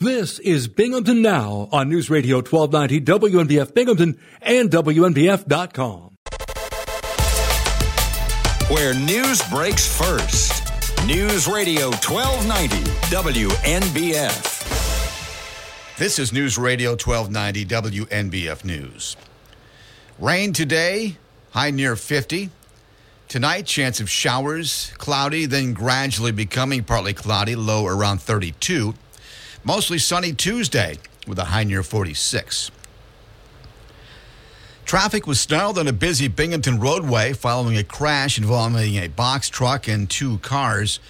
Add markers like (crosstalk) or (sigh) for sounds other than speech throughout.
This is Binghamton Now on News Radio 1290 WNBF Binghamton and WNBF.com. Where news breaks first. News Radio 1290 WNBF. This is News Radio 1290 WNBF News. Rain today, high near 50. Tonight, chance of showers, cloudy, then gradually becoming partly cloudy, low around 32. Mostly sunny Tuesday with a high near 46. Traffic was snarled on a busy Binghamton roadway following a crash involving a box truck and two cars.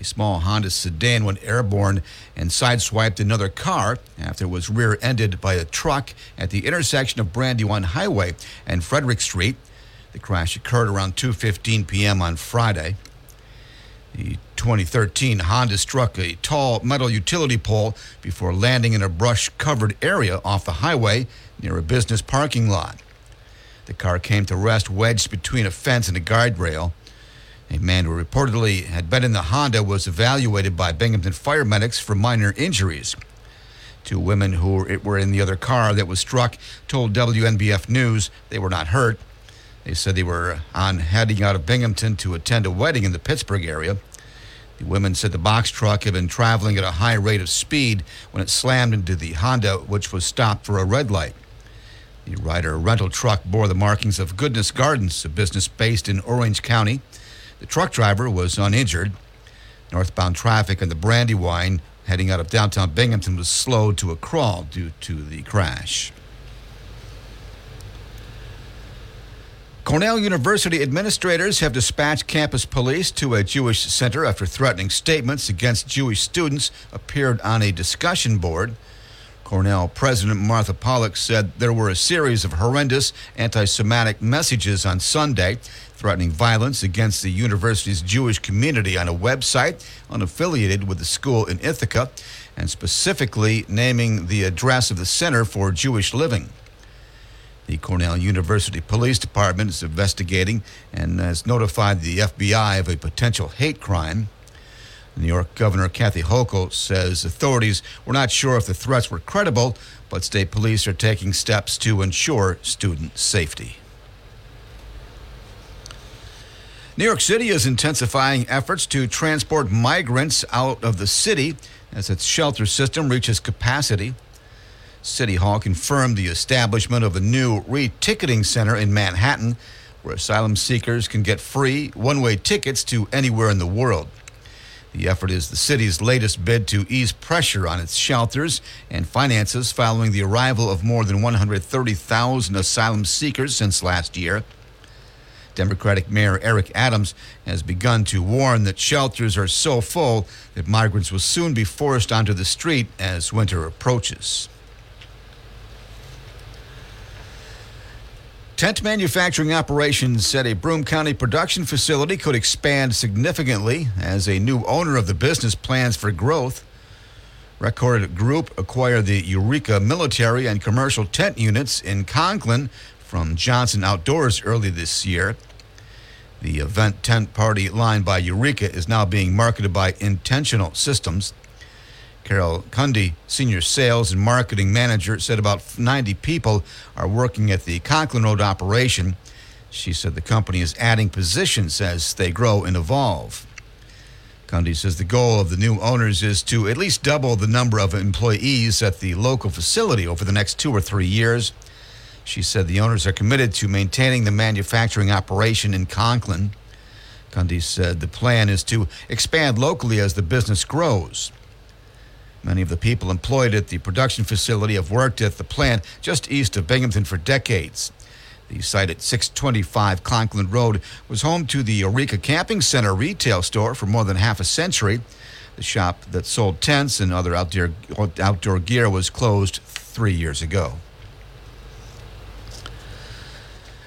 A small Honda sedan went airborne and sideswiped another car after it was rear ended by a truck at the intersection of Brandywine Highway and Frederick Street. The crash occurred around 2:15 p.m. on Friday. The 2013 Honda struck a tall metal utility pole before landing in a brush covered area off the highway near a business parking lot. The car came to rest wedged between a fence and a guardrail. A man who reportedly had been in the Honda was evaluated by Binghamton fire medics for minor injuries. Two women who were in the other car that was struck told WNBF News they were not hurt. They said they were on heading out of Binghamton to attend a wedding in the Pittsburgh area. The women said the box truck had been traveling at a high rate of speed when it slammed into the Honda, which was stopped for a red light. The Ryder rental truck bore the markings of Goodness Gardens, a business based in Orange County. The truck driver was uninjured. Northbound traffic on the Brandywine heading out of downtown Binghamton was slowed to a crawl due to the crash. Cornell University administrators have dispatched campus police to a Jewish center after threatening statements against Jewish students appeared on a discussion board. Cornell President Martha Pollack said there were a series of horrendous anti Semitic messages on Sunday threatening violence against the university's Jewish community on a website unaffiliated with the school in Ithaca, and specifically naming the address of the Center for Jewish Living. The Cornell University Police Department is investigating and has notified the FBI of a potential hate crime. New York Governor Kathy Hochul says authorities were not sure if the threats were credible, but state police are taking steps to ensure student safety. New York City is intensifying efforts to transport migrants out of the city as its shelter system reaches capacity. City Hall confirmed the establishment of a new re-ticketing center in Manhattan where asylum seekers can get free one-way tickets to anywhere in the world. The effort is the city's latest bid to ease pressure on its shelters and finances following the arrival of more than 130,000 asylum seekers since last year. Democratic Mayor Eric Adams has begun to warn that shelters are so full that migrants will soon be forced onto the street as winter approaches. Tent manufacturing operations said a Broome County production facility could expand significantly as a new owner of the business plans for growth. Record Group acquired the Eureka military and commercial tent units in Conklin from Johnson Outdoors early this year. The event tent party line by Eureka is now being marketed by Intentional Systems. Carol Cundy, senior sales and marketing manager, said about 90 people are working at the Conklin Road operation. She said the company is adding positions as they grow and evolve. Cundy says the goal of the new owners is to at least double the number of employees at the local facility over the next two or three years. She said the owners are committed to maintaining the manufacturing operation in Conklin. Cundy said the plan is to expand locally as the business grows. Many of the people employed at the production facility have worked at the plant just east of Binghamton for decades. The site at 625 Conklin Road was home to the Eureka Camping Center retail store for more than half a century. The shop that sold tents and other outdoor, outdoor gear was closed three years ago.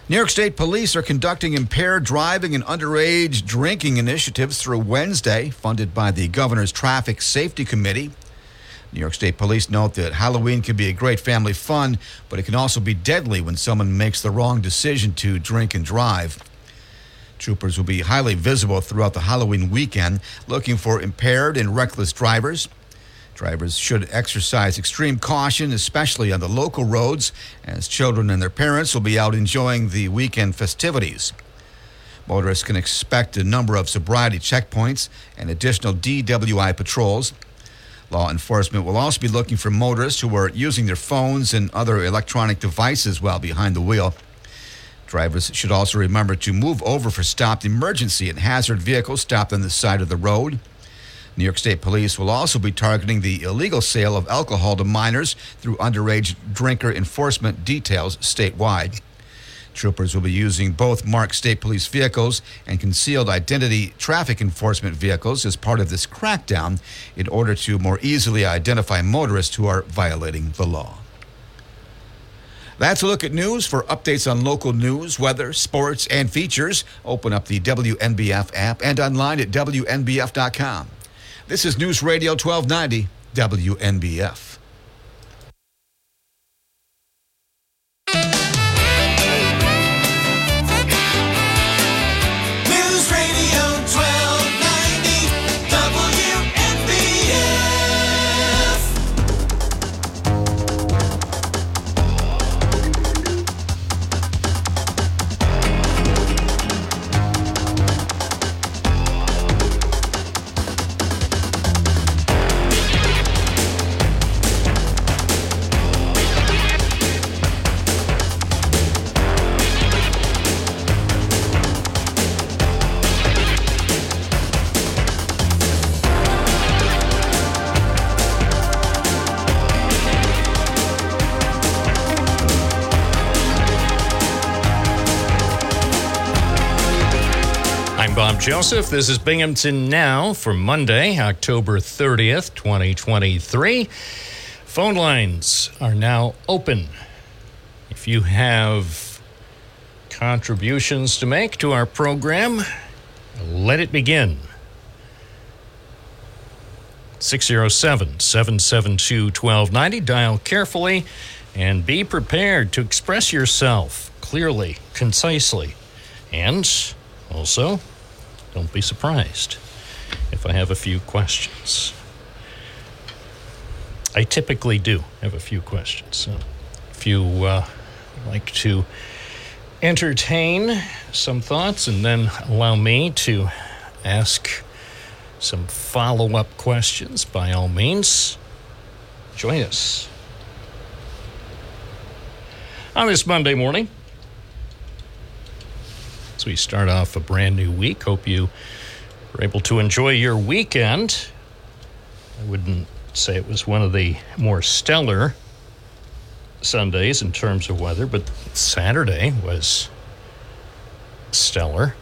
New York State Police are conducting impaired driving and underage drinking initiatives through Wednesday, funded by the Governor's Traffic Safety Committee. New York State Police note that Halloween can be a great family fun, but it can also be deadly when someone makes the wrong decision to drink and drive. Troopers will be highly visible throughout the Halloween weekend, looking for impaired and reckless drivers. Drivers should exercise extreme caution, especially on the local roads, as children and their parents will be out enjoying the weekend festivities. Motorists can expect a number of sobriety checkpoints and additional DWI patrols. Law enforcement will also be looking for motorists who are using their phones and other electronic devices while behind the wheel. Drivers should also remember to move over for stopped emergency and hazard vehicles stopped on the side of the road. New York State Police will also be targeting the illegal sale of alcohol to minors through underage drinker enforcement details statewide. Troopers will be using both marked state police vehicles and concealed identity traffic enforcement vehicles as part of this crackdown in order to more easily identify motorists who are violating the law. That's a look at news. For updates on local news, weather, sports, and features, open up the WNBF app and online at WNBF.com. This is News Radio 1290, WNBF. Joseph. This is Binghamton Now for Monday, October 30th, 2023. Phone lines are now open. If you have contributions to make to our program, let it begin. 607 772 1290. Dial carefully and be prepared to express yourself clearly, concisely, and also don't be surprised if I have a few questions. I typically do have a few questions. So if you uh, like to entertain some thoughts and then allow me to ask some follow up questions, by all means, join us. On this Monday morning, we start off a brand new week, hope you were able to enjoy your weekend. I wouldn't say it was one of the more stellar Sundays in terms of weather, but Saturday was stellar.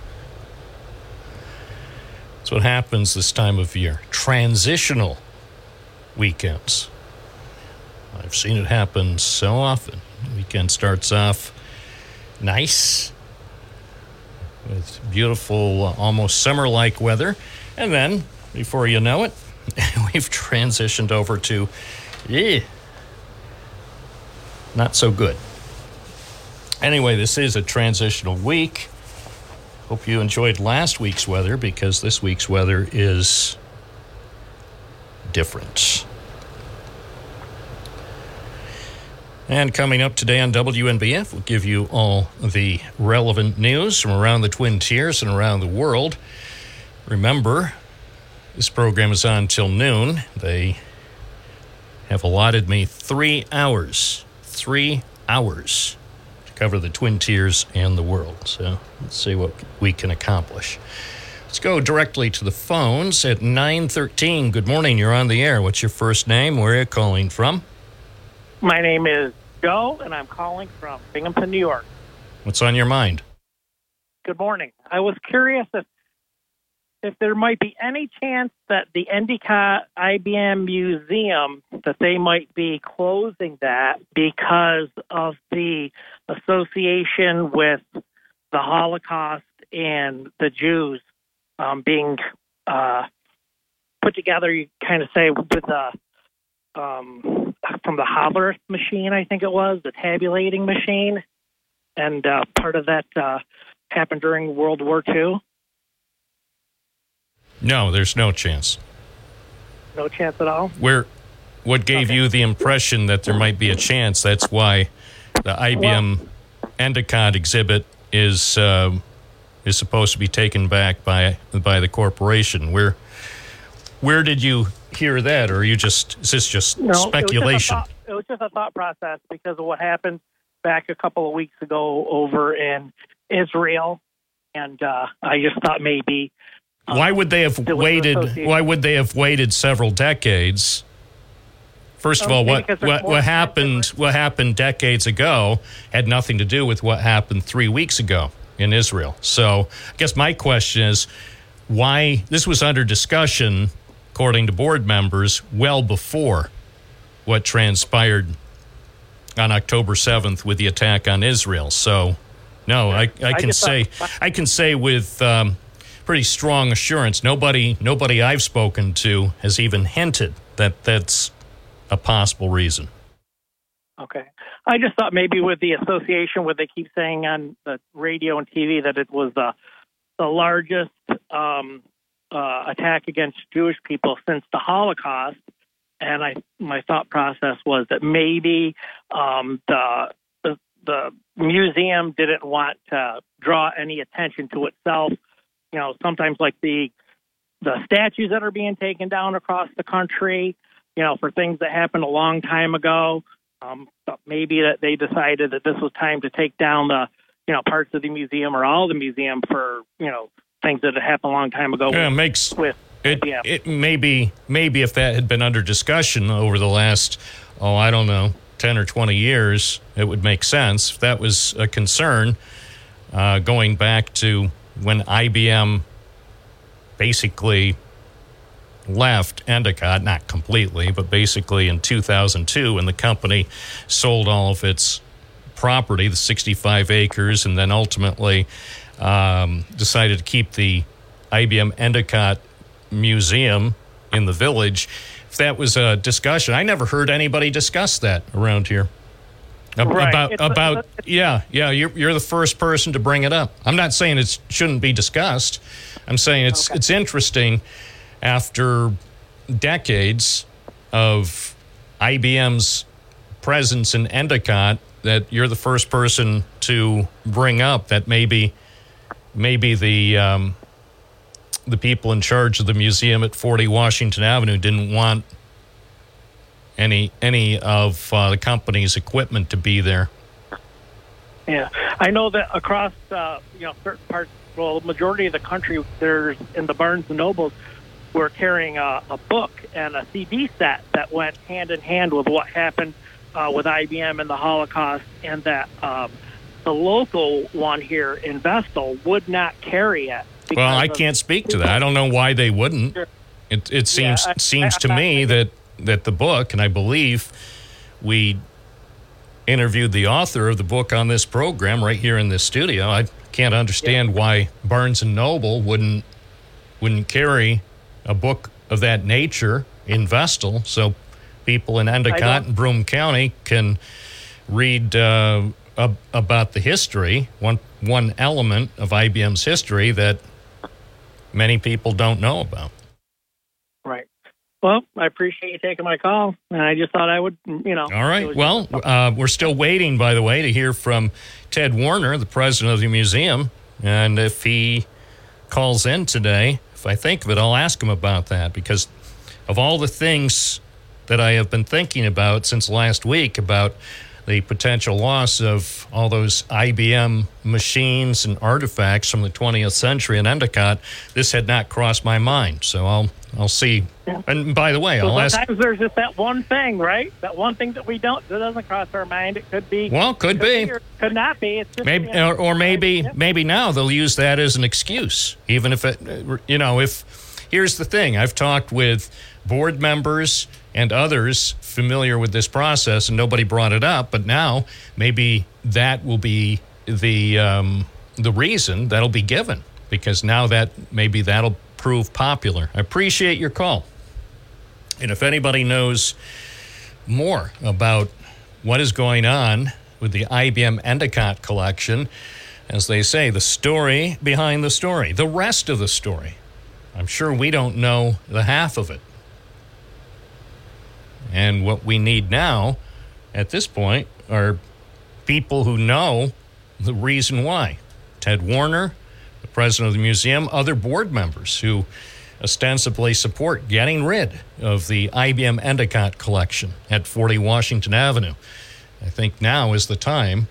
That's what happens this time of year. Transitional weekends. I've seen it happen so often. Weekend starts off nice with beautiful, uh, almost summer like weather. And then, before you know it, (laughs) we've transitioned over to, eh, not so good. Anyway, this is a transitional week. Hope you enjoyed last week's weather because this week's weather is different. And coming up today on WNBF, we'll give you all the relevant news from around the Twin Tiers and around the world. Remember, this program is on till noon. They have allotted me three hours, three hours to cover the Twin Tiers and the world. So let's see what we can accomplish. Let's go directly to the phones at 913. Good morning, you're on the air. What's your first name? Where are you calling from? My name is Joe, and I'm calling from Binghamton, New York. What's on your mind? Good morning. I was curious if if there might be any chance that the Endicott IBM Museum that they might be closing that because of the association with the Holocaust and the Jews um, being uh, put together. You kind of say with the um, from the Hollerith machine, I think it was the tabulating machine, and uh, part of that uh, happened during World War II. No, there's no chance. No chance at all. Where what gave you the impression that there might be a chance? That's why the IBM Endicott exhibit is uh, is supposed to be taken back by by the corporation. Where where did you hear that, or you just is this just No, speculation? It was, just a thought, it was just a thought process because of what happened back a couple of weeks ago over in Israel, and uh, I just thought maybe. uh, Why would they have there was an waited? Why would they have waited several decades? First of Oh, all, what what, what happened? What happened decades ago had nothing to do with what happened three weeks ago in Israel. So, I guess my question is, why this was under discussion, according to board members, well before what transpired on October seventh with the attack on Israel. So, no, I, I I can just say I can say with um, pretty strong assurance, nobody nobody I've spoken to has even hinted that that's a possible reason. Okay. I just thought maybe with the association, where they keep saying on the radio and TV that it was the the largest um, uh, attack against Jewish people since the Holocaust, and I my thought process was that maybe um, the, the museum didn't want to draw any attention to itself. You know, sometimes like the the statues that are being taken down across the country, you know, for things that happened a long time ago. Um, maybe that they decided that this was time to take down the, you know, parts of the museum or all the museum for, you know, things that had happened a long time ago Yeah, it with, makes with it, IBM. it maybe maybe if that had been under discussion over the last oh I don't know ten or twenty years, it would make sense. If that was a concern, uh, going back to when IBM basically left Endicott, not completely, but basically in 2002, when the company sold all of its property, the 65 acres, and then ultimately um, decided to keep the IBM Endicott Museum in the village. If that was a discussion, I never heard anybody discuss that around here. Ab- Right. About It's about it's- yeah yeah you're you're the first person to bring it up. I'm not saying it shouldn't be discussed. I'm saying it's Okay. it's interesting after decades of IBM's presence in Endicott that you're the first person to bring up that maybe maybe the um, the people in charge of the museum at 40 Washington Avenue didn't want any any of uh, the company's equipment to be there. Yeah, I know that across uh, you know certain parts, well, the majority of the country, there's in the Barnes and Nobles, we're carrying a, a book and a CD set that went hand in hand with what happened uh, with IBM and the Holocaust, and that um, the local one here in Vestal would not carry it. Well, I can't speak to that. I don't know why they wouldn't. It it seems I- seems to me (laughs) that that the book, and I believe we interviewed the author of the book on this program right here in this studio. I can't understand why Barnes and Noble wouldn't wouldn't carry a book of that nature in Vestal, so people in Endicott and Broome County can read uh, ab- about the history, one one element of IBM's history that many people don't know about. Right. Well, I appreciate you taking my call, and I just thought I would, you know. All right. Well, uh, we're still waiting, by the way, to hear from Ted Warner, the president of the museum. And if he calls in today, if I think of it, I'll ask him about that because of all the things that I have been thinking about since last week about the potential loss of all those IBM machines and artifacts from the 20th century in Endicott, this had not crossed my mind. So I'll I'll see. And by the way, So I'll ask. sometimes there's just that one thing, right? That one thing that we don't that doesn't cross our mind. It could be. Well, could be. or could not be. It's just Maybe, you know, or, or maybe, Yeah. maybe now they'll use that as an excuse. Even if it, you know, if here's the thing: I've talked with board members and others familiar with this process, and nobody brought it up. But now maybe that will be the um, the reason that'll be given because now that maybe that'll prove popular. I appreciate your call, and if anybody knows more about what is going on with the IBM Endicott collection. As they say, the story behind the story, the rest of the story. I'm sure we don't know the half of it. And what we need now, at this point, are people who know the reason why. Ted Warner, the president of the museum, other board members who ostensibly support getting rid of the IBM Endicott collection at 40 Washington Avenue. I think now is the time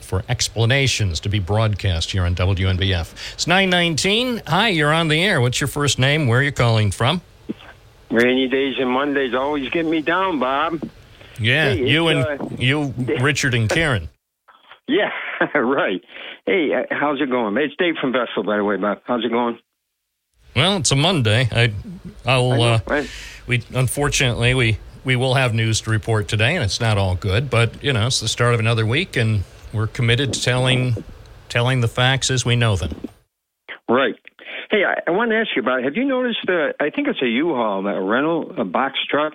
for explanations to be broadcast here on WNBF. It's 919. Hi, you're on the air. What's your first name? Where are you calling from? Rainy days and Mondays always get me down, Bob. Yeah, Hey, you and uh, you, Richard and Karen. (laughs) Yeah, (laughs) right. Hey, uh, how's it going? It's Dave from Vestal, by the way, Bob. How's it going? Well, it's a Monday. I, I'll. I know, Uh, right? we unfortunately we we will have news to report today, and it's not all good. But you know, it's the start of another week, and we're committed to telling telling the facts as we know them. Right. Hey, I, I want to ask you about. Have you noticed? Uh, I think it's a U-Haul, a rental, a box truck,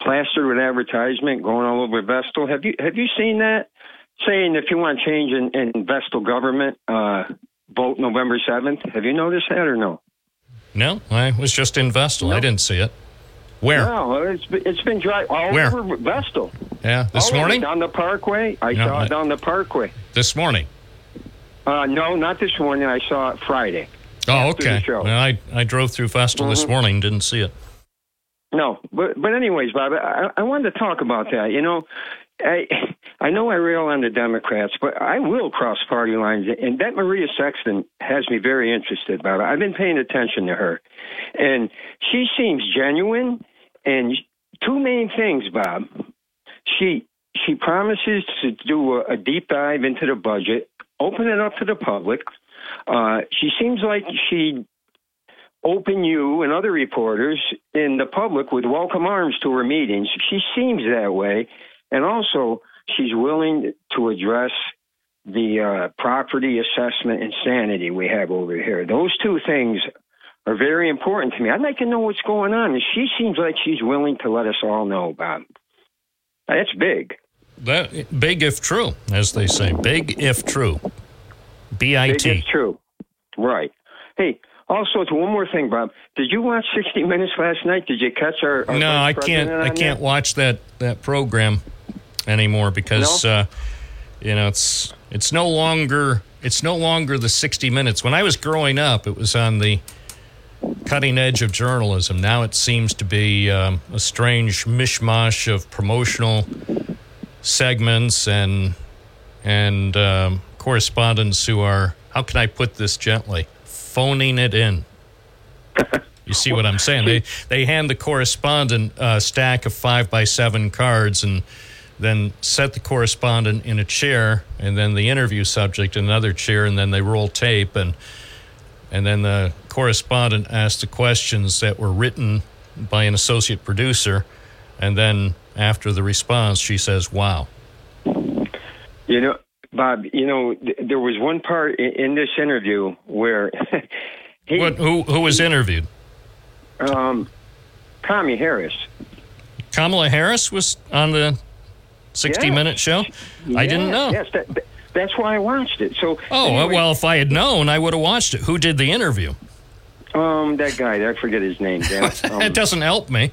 plastered with advertisement going all over Vestal. Have you have you seen that? Saying if you want change in, in Vestal government, uh, vote November seventh. Have you noticed that or no? No, I was just in Vestal. I didn't see it. Where? No, it's been- it's been dry all Where? over Vestal. Yeah, this all morning. down the Parkway. I No, saw it down the Parkway. This morning. Uh, no, not this morning. I saw it Friday. Oh, okay. Well, I I drove through Vestal this Mhm. morning. Didn't see it. No, but but anyways, Bob, I, I wanted to talk about that. You know, I I know I rail on the Democrats, but I will cross party lines, and that Maria Sexton has me very interested, Bob. I've been paying attention to her, and she seems genuine. And two main things, Bob. She she promises to do a, a deep dive into the budget, open it up to the public. Uh, she seems like she open you and other reporters in the public with welcome arms to her meetings. She seems that way. And also, she's willing to address the uh, property assessment insanity we have over here. Those two things are very important to me. I'd like to know what's going on. And she seems like she's willing to let us all know about it. That's big. That big if true, as they say. Big if true. B I T. is true. Right. Hey, also, to one more thing, Bob. Did you watch 60 Minutes last night? Did you catch our, our No, I can't. I can't that? watch that that program anymore because No? uh, you know it's it's no longer it's no longer the 60 minutes. When I was growing up, it was on the cutting edge of journalism. Now it seems to be um, a strange mishmash of promotional segments and and um, correspondents who are how can I put this gently phoning it in. You see what I'm saying? They they hand the correspondent a stack of five by seven cards and then set the correspondent in a chair and then the interview subject in another chair and then they roll tape and and then the correspondent asks the questions that were written by an associate producer and then after the response she says wow You know, Bob, you know, th- there was one part in, in this interview where (laughs) he, what who who was interviewed um, Tommy Harris. Kamala Harris was on the 60 Yeah. minute show I didn't know Yes, that- that's why I watched it. So, Oh, anyway, well, if I had known, I would have watched it. Who did the interview? Um, that guy, I forget his name. (laughs) Um, It doesn't help me.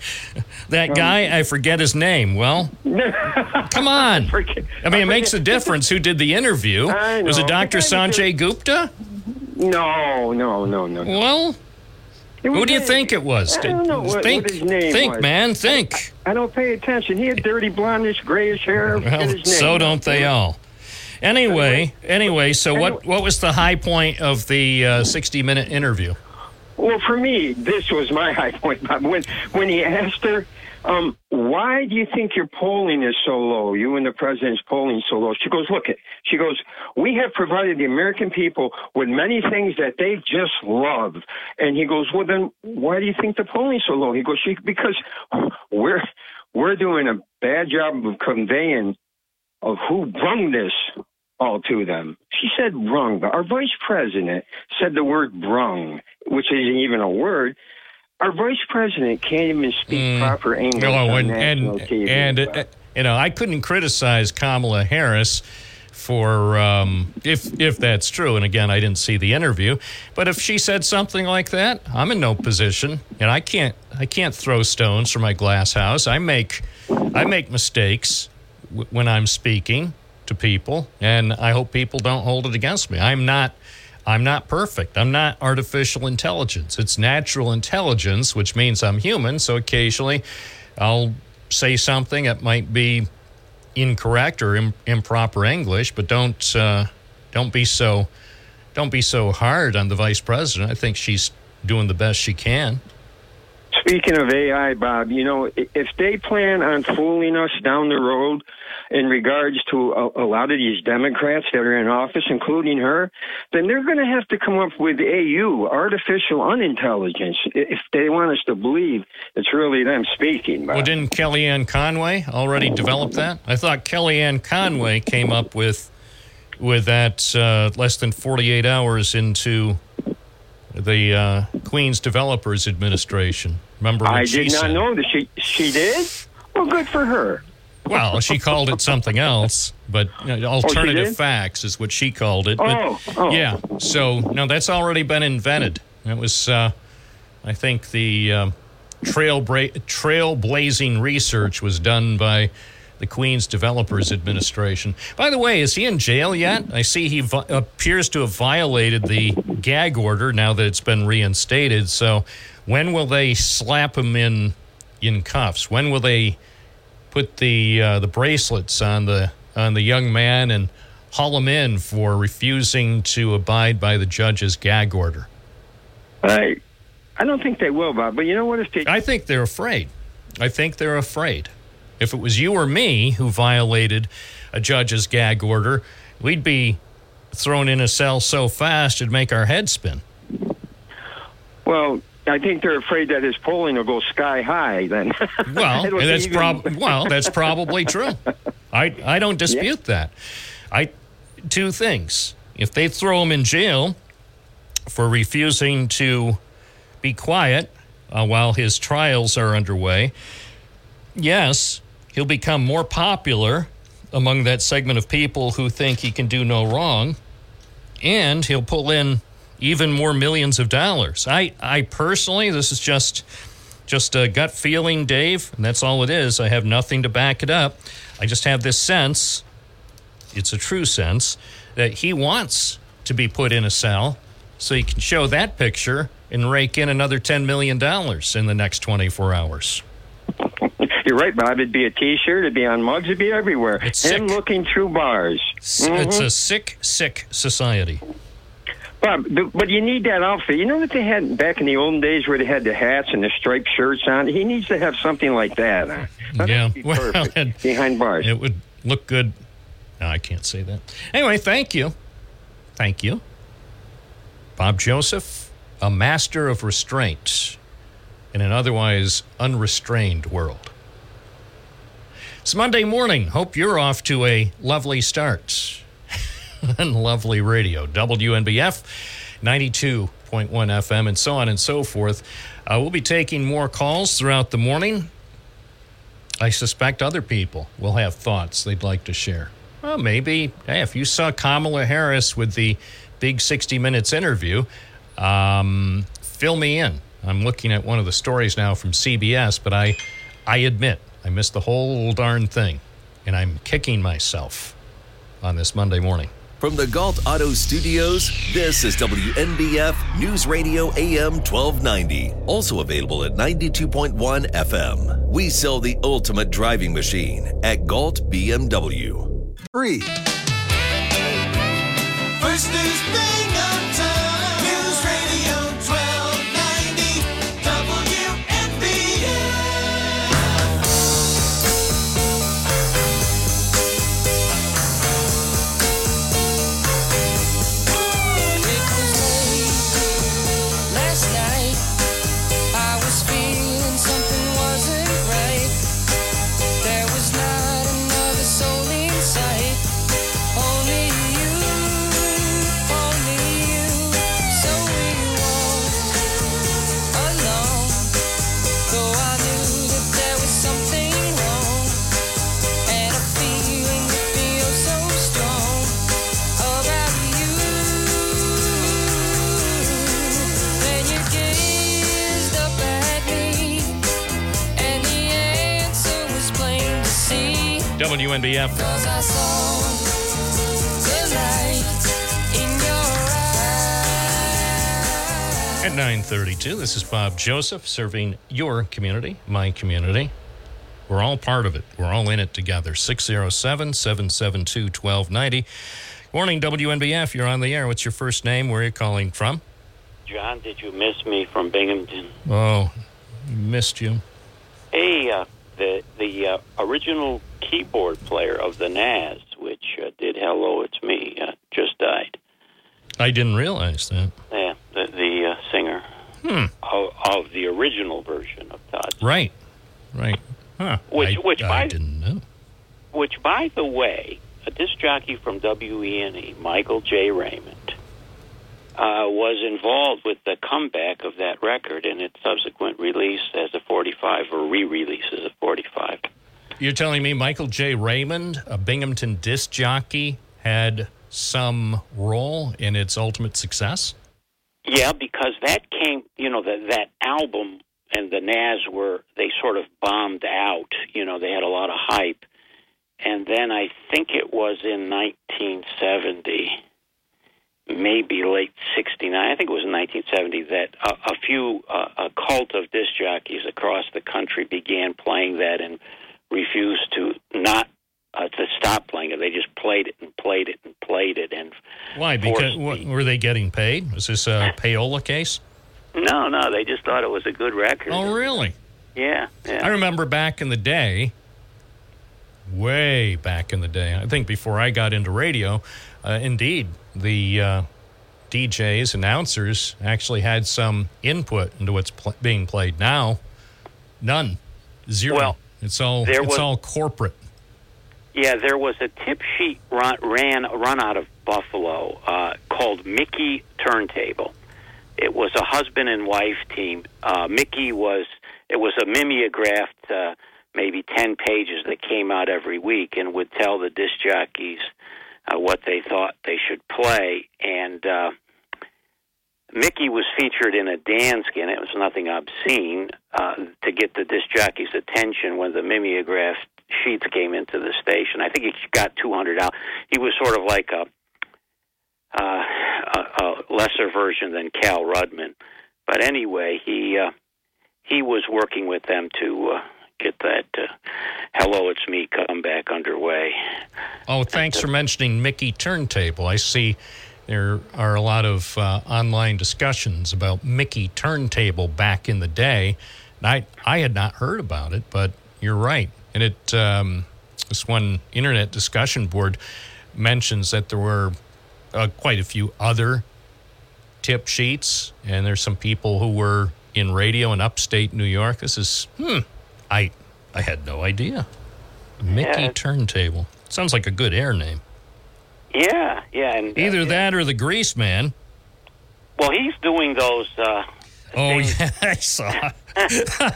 That guy, I forget his name. Well, (laughs) come on. forget- I mean, it makes a difference who did the interview. Was it. Dr. Sanjay Gupta? no, no, no, no. no. Well, who do you think it was? I don't know what- think, what his name think, was. man, think. I don't pay attention. He had dirty blondish, grayish hair. Well, so don't they all. Anyway, anyway, so what, what was the high point of the uh, 60 minute interview? Well, for me, this was my (laughs) high point. Bob. When when he asked her, um, "Why do you think your polling is so low? You and the president's polling so low?" She goes, "Look, it." She goes, "We have provided the American people with many things that they just love." And he goes, "Well, then why do you think the polling's so low?" He goes, she, "Because (laughs) we're we're doing a bad job of conveying of who brung this all to them. She said brung, our vice president said the word brung, which isn't even a word. Our vice president can't even speak proper English on and national and, TV. and uh, you know, I couldn't criticize Kamala Harris for um, if if that's true. And again, I didn't see the interview, but if she said something like that, I'm in no position, and I can't I can't throw stones from my glass house. I make I make mistakes w- when I'm speaking to people, and I hope people don't hold it against me. I'm not. I'm not perfect. I'm not artificial intelligence. It's natural intelligence, which means I'm human. So occasionally I'll say something that might be incorrect or Im- improper English, but don't uh, don't be so don't be so hard on the vice president. I think she's doing the best she can. Speaking of AI, Bob, you know, if they plan on fooling us down the road in regards to a, a lot of these Democrats that are in office, including her, then they're going to have to come up with AU, artificial unintelligence, if they want us to believe it's really them speaking. Bob. Well, didn't Kellyanne Conway already develop that? I thought Kellyanne Conway came up with with that uh, less than 48 hours into the uh, Queens Developers Administration. Remember I she did not said? know that she she did. Well, good for her. Well, she called it something else, but you know, alternative did? facts is what she called it. But, Oh, oh. yeah. So no, that's already been invented. It was, uh, I think, the um trail bra- trailblazing research was done by the Queens Developers Administration. By the way, is he in jail yet? I see he vi- appears to have violated the gag order now that it's been reinstated. So, when will they slap him in in cuffs? When will they? Put the uh, the bracelets on the on the young man and haul him in for refusing to abide by the judge's gag order. I I don't think they will, Bob. But you know what? If they I think they're afraid. I think they're afraid. If it was you or me who violated a judge's gag order, we'd be thrown in a cell so fast it'd make our head spin. well, I think they're afraid that his polling will go sky high. Then (laughs) Well, that's even- prob- (laughs) well, that's probably true. I I don't dispute that. I two things. If they throw him in jail for refusing to be quiet uh, while his trials are underway, yes, he'll become more popular among that segment of people who think he can do no wrong, and he'll pull in even more millions of dollars. I, I personally, this is just just a gut feeling, Dave, and that's all it is. I have nothing to back it up. I just have this sense, it's a true sense, that he wants to be put in a cell so he can show that picture and rake in another $10 million in the next 24 hours. (laughs) You're right, Bob. It'd be a T-shirt. It'd be on mugs. It'd be everywhere. It's Him sick. looking through bars. Mm-hmm. It's a sick, sick society. Bob, but, but you need that outfit. You know what they had back in the old days where they had the hats and the striped shirts on? He needs to have something like that. That'd Yeah. be (laughs) Well, it- behind bars. It would look good. No, I can't say that. Anyway, thank you. Thank you. Bob Joseph, a master of restraint in an otherwise unrestrained world. It's Monday morning. Hope you're off to a lovely start and lovely radio. WNBF 92.1 FM and so on and so forth. Uh, we'll be taking more calls throughout the morning. I suspect other people will have thoughts they'd like to share. Well, maybe, hey, if you saw Kamala Harris with the big 60 Minutes interview, um, fill me in. I'm looking at one of the stories now from CBS, but I, I admit I missed the whole darn thing, and I'm kicking myself on this Monday morning. From the Gault Auto Studios, this is WNBF News Radio AM 1290. Also available at 92.1 FM. We sell the ultimate driving machine at Gault BMW. Three. First News eyes. At 932, this is Bob Joseph serving your community, my community. We're all part of it. We're all in it together. 607 772 1290. Morning, WNBF. You're on the air. What's your first name? Where are you calling from? John, did you miss me from Binghamton? Oh, missed you. Hey, uh, the the uh, original keyboard player of the Nazz, which uh, did "Hello, It's Me," uh, just died. I didn't realize that. Yeah, the, the uh, singer Hmm. of, of the original version of Todd. Right. Right. Huh. Which- I, which I by- didn't know. Which, by the way, a disc jockey from WENE, Michael J. Raymond, uh, was involved with the comeback of that record and its subsequent release as a 45 or re-release as a 45. You're telling me Michael J. Raymond, a Binghamton disc jockey, had some role in its ultimate success? Yeah, because that came, you know, that that album and the Nazz were they sort of bombed out. You know, they had a lot of hype, and then I think it was in 1970, maybe late '69. I think it was in 1970 that a, a few uh, a cult of disc jockeys across the country began playing that and refused to not. Uh, to stop playing it, they just played it and played it and played it, and Why? Because what, were they getting paid? Was this a (laughs) payola case? no, no, they just thought it was a good record. Oh, really? Yeah, yeah. I remember back in the day, way back in the day, I think before I got into radio, uh, indeed, the uh, DJs, announcers actually had some input into what's pl- being played. Now, none. Zero. Well, it's all there it's was- all corporate. Yeah, there was a tip sheet run, ran run out of Buffalo uh, called Mickey Turntable. It was a husband and wife team. Uh, Mickey was it was a mimeographed, uh, maybe ten pages that came out every week and would tell the disc jockeys uh, what they thought they should play. And uh, Mickey was featured in a Danskin. It was nothing obscene uh, to get the disc jockey's attention when the mimeograph sheets came into the station. I think he got 200 out. He was sort of like a, uh, a, a lesser version than Cal Rudman. But anyway, he uh, he was working with them to uh, get that uh, "Hello, It's Me" comeback underway. Oh, thanks for mentioning Mickey Turntable. I see there are a lot of uh, online discussions about Mickey Turntable back in the day. And I, I had not heard about it, but you're right. And it um, this one internet discussion board mentions that there were uh, quite a few other tip sheets, and there's some people who were in radio in upstate New York. This is hmm, I I had no idea. Mickey Yeah. Turntable sounds like a good air name. Yeah, yeah, and uh, Either that or the Grease Man. well, he's doing those. Uh, Oh things- yeah, (laughs) I saw (laughs)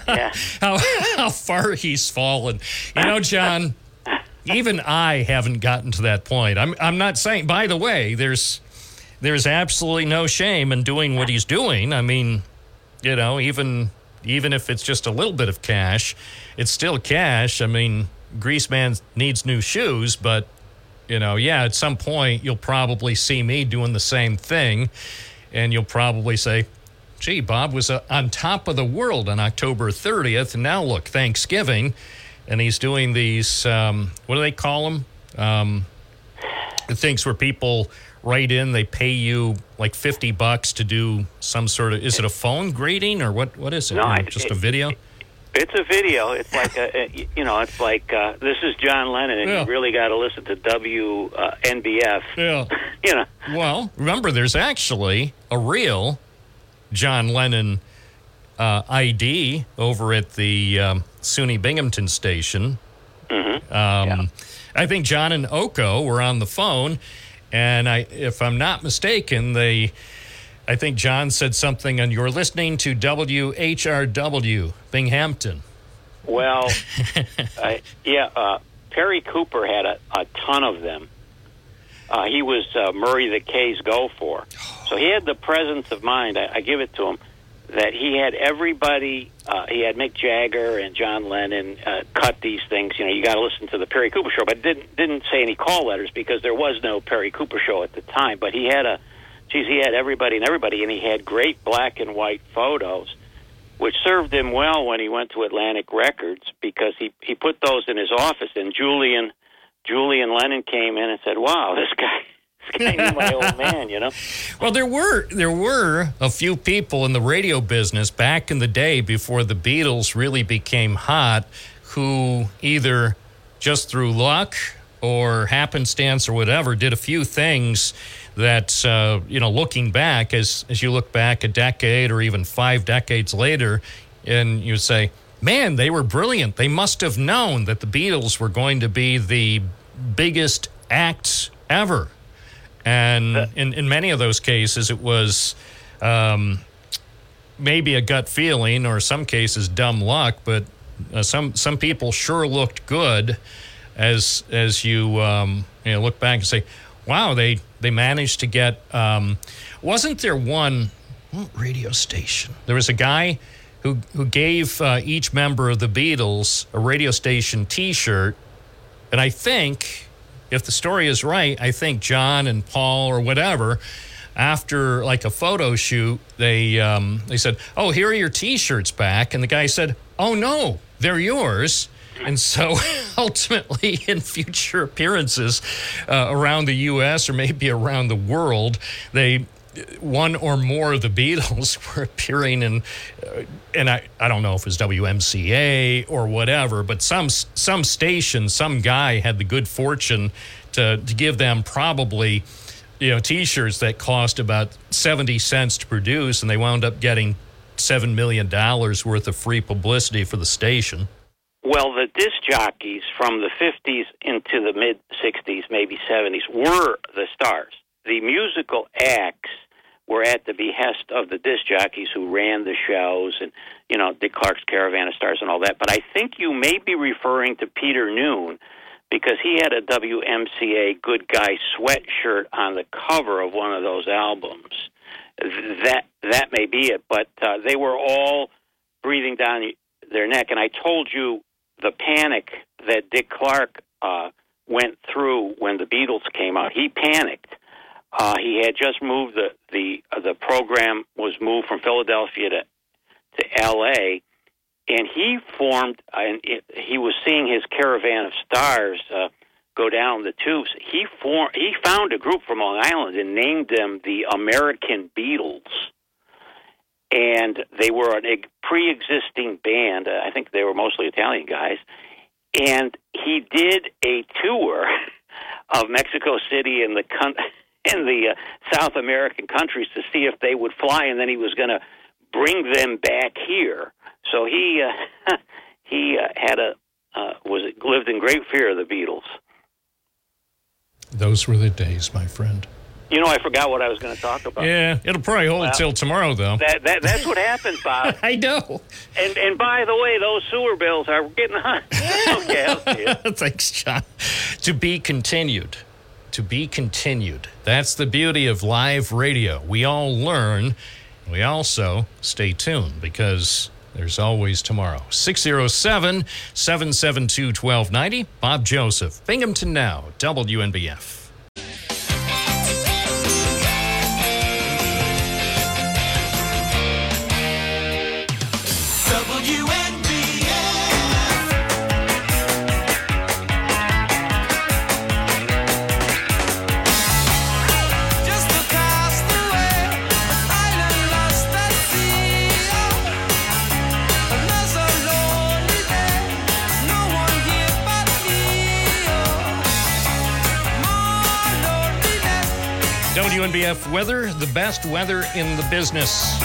yeah. how how far he's fallen. You know, John. Even I haven't gotten to that point. I'm I'm not saying. By the way, there's there's absolutely no shame in doing what he's doing. I mean, you know, even even if it's just a little bit of cash, it's still cash. I mean, Grease Man needs new shoes, but you know, yeah, at some point you'll probably see me doing the same thing, and you'll probably say, "Gee, Bob was uh, on top of the world on October 30th, and now look, Thanksgiving, and he's doing these. Um, what do they call them? Um, things where people write in, they pay you like 50 bucks to do some sort of. Is it a phone greeting or what? What is it? No, I- just it- a video. It's a video. It's like a, you know, it's like uh, this is John Lennon, and Yeah. you really got to listen to WNBF. Yeah. (laughs) You know, Well, remember, there's actually a real John Lennon uh, ID over at the um, SUNY Binghamton station. Mm-hmm. Um, I think John and Yoko were on the phone, and I, if I'm not mistaken, they, I think John said something, and you're listening to WHRW Binghamton. well, (laughs) I, yeah. Uh, Perry Cooper had a, a ton of them. Uh, he was uh, Murray the K's go for, so he had the presence of mind. I, I give it to him that he had everybody. Uh, he had Mick Jagger and John Lennon uh, cut these things. You know, you got to listen to the Perry Cooper show, but didn't didn't say any call letters because there was no Perry Cooper show at the time. But he had a, geez, he had everybody and everybody, and he had great black and white photos, which served him well when he went to Atlantic Records because he he put those in his office. And Julian Julian Lennon came in and said, "Wow, this guy." (laughs) Guy my old man, you know. Well, there were there were a few people in the radio business back in the day before the Beatles really became hot, who either just through luck or happenstance or whatever did a few things that uh, you know looking back as as you look back a decade or even five decades later and you say man they were brilliant. They must have known that the beatles were going to be the biggest act ever. And in, in many of those cases it was um, maybe a gut feeling or some cases dumb luck but uh, some some people sure looked good as as you um, you know look back and say wow they they managed to get um, wasn't there one radio station? There was a guy who who gave uh, each member of the Beatles a radio station T-shirt. And I think if the story is right, I think John and Paul or whatever, after like a photo shoot, they um, they said, "Oh, here are your T-shirts back," and the guy said, "Oh no, they're yours." And so, (laughs) ultimately, in future appearances uh, around the U.S. or maybe around the world, they one or more of the Beatles (laughs) were appearing in, uh, and I, I don't know if it was WMCA or whatever, but some some station, some guy had the good fortune to to give them probably, you know, T-shirts that cost about seventy cents to produce, and they wound up getting seven million dollars worth of free publicity for the station. Well, the disc jockeys from the 50s into the mid 60s, maybe 70s, were the stars. The musical acts were at the behest of the disc jockeys who ran the shows and, you know, Dick Clark's Caravan of Stars and all that. But I think you may be referring to Peter Noone because he had a WMCA Good Guy sweatshirt on the cover of one of those albums. That that may be it, but uh, they were all breathing down their neck. And I told you the panic that Dick Clark uh, went through when the Beatles came out. He panicked. Uh, he had just moved the the uh, the program was moved from Philadelphia to to L.A. and he formed and it, he was seeing his caravan of stars uh, go down the tubes. He formed he found a group from Long Island and named them the American Beatles and they were a pre-existing band. Uh, I think they were mostly Italian guys, and he did a tour (laughs) of Mexico City and the in (laughs) the uh, South American countries to see if they would fly, and then he was going to bring them back here. So he uh, (laughs) he uh, had a uh, was lived in great fear of the Beatles. Those were the days, my friend. You know, I forgot what I was going to talk about. Yeah, it'll probably hold Well, till tomorrow, though. That, that that's what happens, Bob. (laughs) I know. And and by the way, those sewer bills are getting high. (laughs) okay, I'll see you. (laughs) Thanks, John. To be continued. To be continued. That's the beauty of live radio. We all learn. We also stay tuned because there's always tomorrow. 607 772 1290. Bob Joseph, Binghamton Now, WNBF. WNBF weather, the best weather in the business.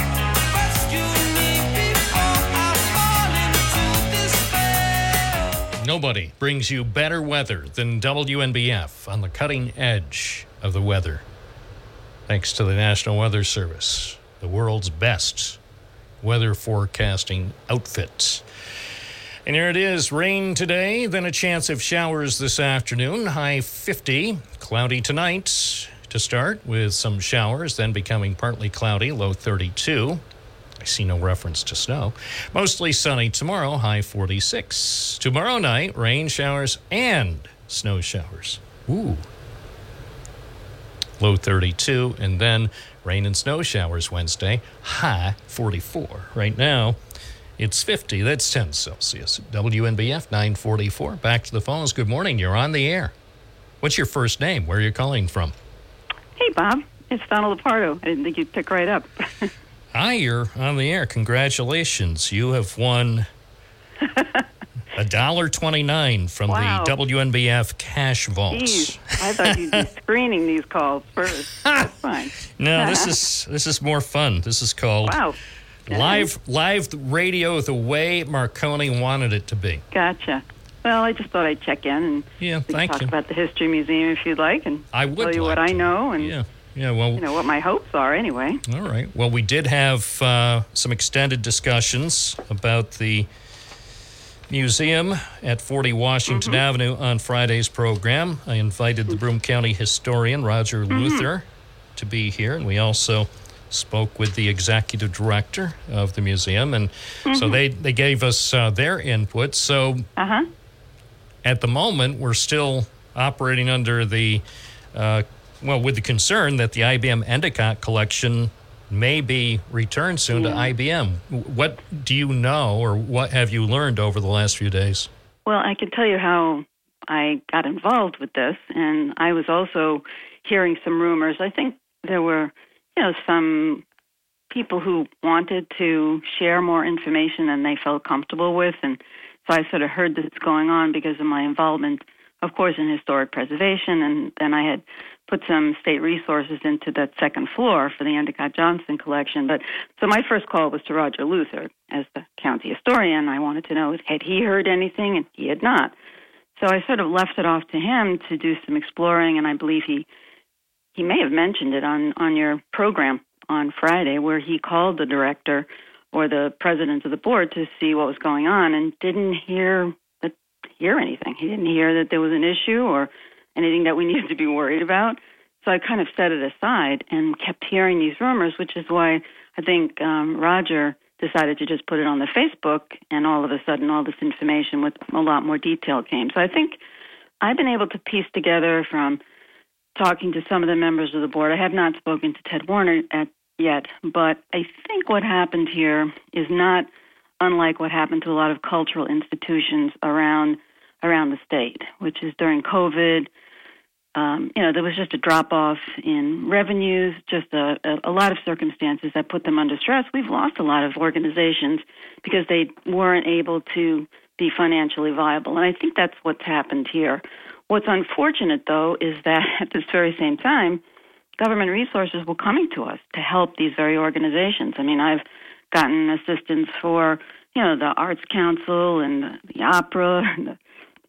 Nobody brings you better weather than WNBF on the cutting edge of the weather. Thanks to the National Weather Service, the world's best weather forecasting outfit. And here it is rain today, then a chance of showers this afternoon, high 50, cloudy tonight to start with some showers, then becoming partly cloudy, low 32. I see no reference to snow. Mostly sunny tomorrow, high 46. Tomorrow night, rain showers and snow showers. Ooh. Low 32, and then rain and snow showers Wednesday, high 44. Right now, it's 50. That's 10 Celsius. WNBF 944. Back to the phones. Good morning. You're on the air. What's your first name? Where are you calling from? Hey, Bob. It's Donna Lupardo. I didn't think you'd pick right up. (laughs) Hi, you're on the air. Congratulations. You have won (laughs) a dollar twenty-nine from Wow. the WNBF cash vaults. Jeez, I thought you'd be (laughs) screening these calls first. That's fine. No, this is this is more fun. This is called Wow. live live radio the way Marconi wanted it to be. Gotcha. Well, I just thought I'd check in and Yeah, thank talk you. about the History Museum if you'd like and I would tell you what like I know and Yeah, yeah. Well, you know what my hopes are anyway. All right. Well, we did have uh, some extended discussions about the museum at 40 Washington Mm-hmm. Avenue on Friday's program. I invited the Broome County historian, Roger Mm-hmm. Luther, to be here, and we also spoke with the executive director of the museum. And so Mhm. they, they gave us uh, their input. So Uh huh. At the moment, we're still operating under the, uh, well, with the concern that the IBM Endicott collection may be returned soon to IBM. What do you know, or what have you learned over the last few days? Well, I can tell you how I got involved with this, and I was also hearing some rumors. I think there were, you know, some people who wanted to share more information than they felt comfortable with, and so I sort of heard this going on because of my involvement, of course, in historic preservation, and then I had put some state resources into that second floor for the Endicott Johnson collection. But so my first call was to Roger Luther as the county historian. I wanted to know had he heard anything, and he had not. So I sort of left it off to him to do some exploring, and I believe he he may have mentioned it on on your program on Friday, where he called the director or the president of the board to see what was going on, and didn't hear hear anything. He didn't hear that there was an issue or anything that we (laughs) needed to be worried about. So I kind of set it aside and kept hearing these rumors, which is why I think um, Roger decided to just put it on the Facebook, and all of a sudden, all this information with a lot more detail came. So I think I've been able to piece together from talking to some of the members of the board. I have not spoken to Ted Warner at, yet, but I think what happened here is not unlike what happened to a lot of cultural institutions around around the state, which is during COVID. Um, you know, there was just a drop off in revenues, just a, a, a lot of circumstances that put them under stress. We've lost a lot of organizations because they weren't able to be financially viable. And I think that's what's happened here. What's unfortunate, though, is that (laughs) at this very same time, government resources were coming to us to help these very organizations. I mean, I've gotten assistance for, you know, the Arts Council and the, opera (laughs) and the,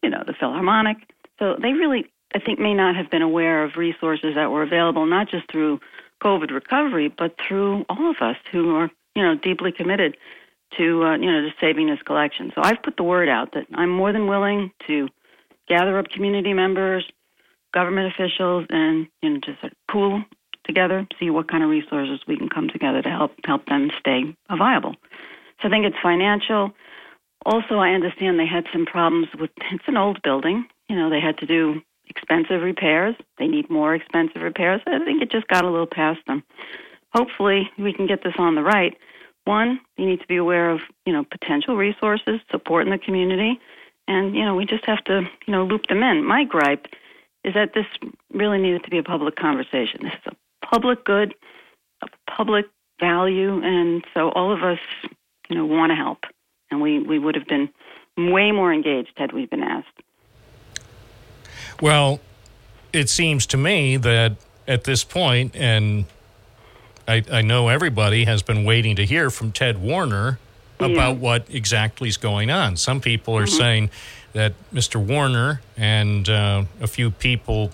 you know, the Philharmonic. So they really, I think, may not have been aware of resources that were available, not just through COVID recovery, but through all of us who are, you know, deeply committed to, uh, you know, to saving this collection. So I've put the word out that I'm more than willing to gather up community members, government officials, and you know, just pool together, see what kind of resources we can come together to help help them stay viable. So I think it's financial. Also, I understand they had some problems with it's an old building. You know, they had to do expensive repairs. They need more expensive repairs. I think it just got a little past them. Hopefully, we can get this on the right. One, you need to be aware of you know potential resources, support in the community, and you know we just have to you know loop them in. My gripe is that this really needed to be a public conversation. This is a public good, a public value, and so all of us you know want to help, and we we would have been way more engaged had we been asked. Well, it seems to me that at this point, and I, I know everybody has been waiting to hear from Ted Warner about what exactly is going on. Some people are mm-hmm. saying that Mr. Warner and uh, a few people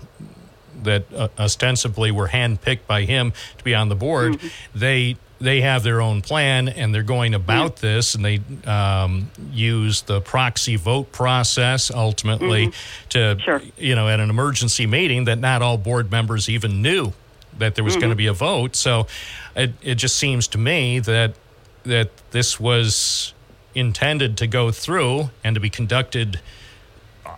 that uh, ostensibly were handpicked by him to be on the board, they they have their own plan and they're going about this and they um, use the proxy vote process ultimately to you know at an emergency meeting that not all board members even knew that there was going to Mhm. be a vote so it, it just seems to me that that this was intended to go through and to be conducted,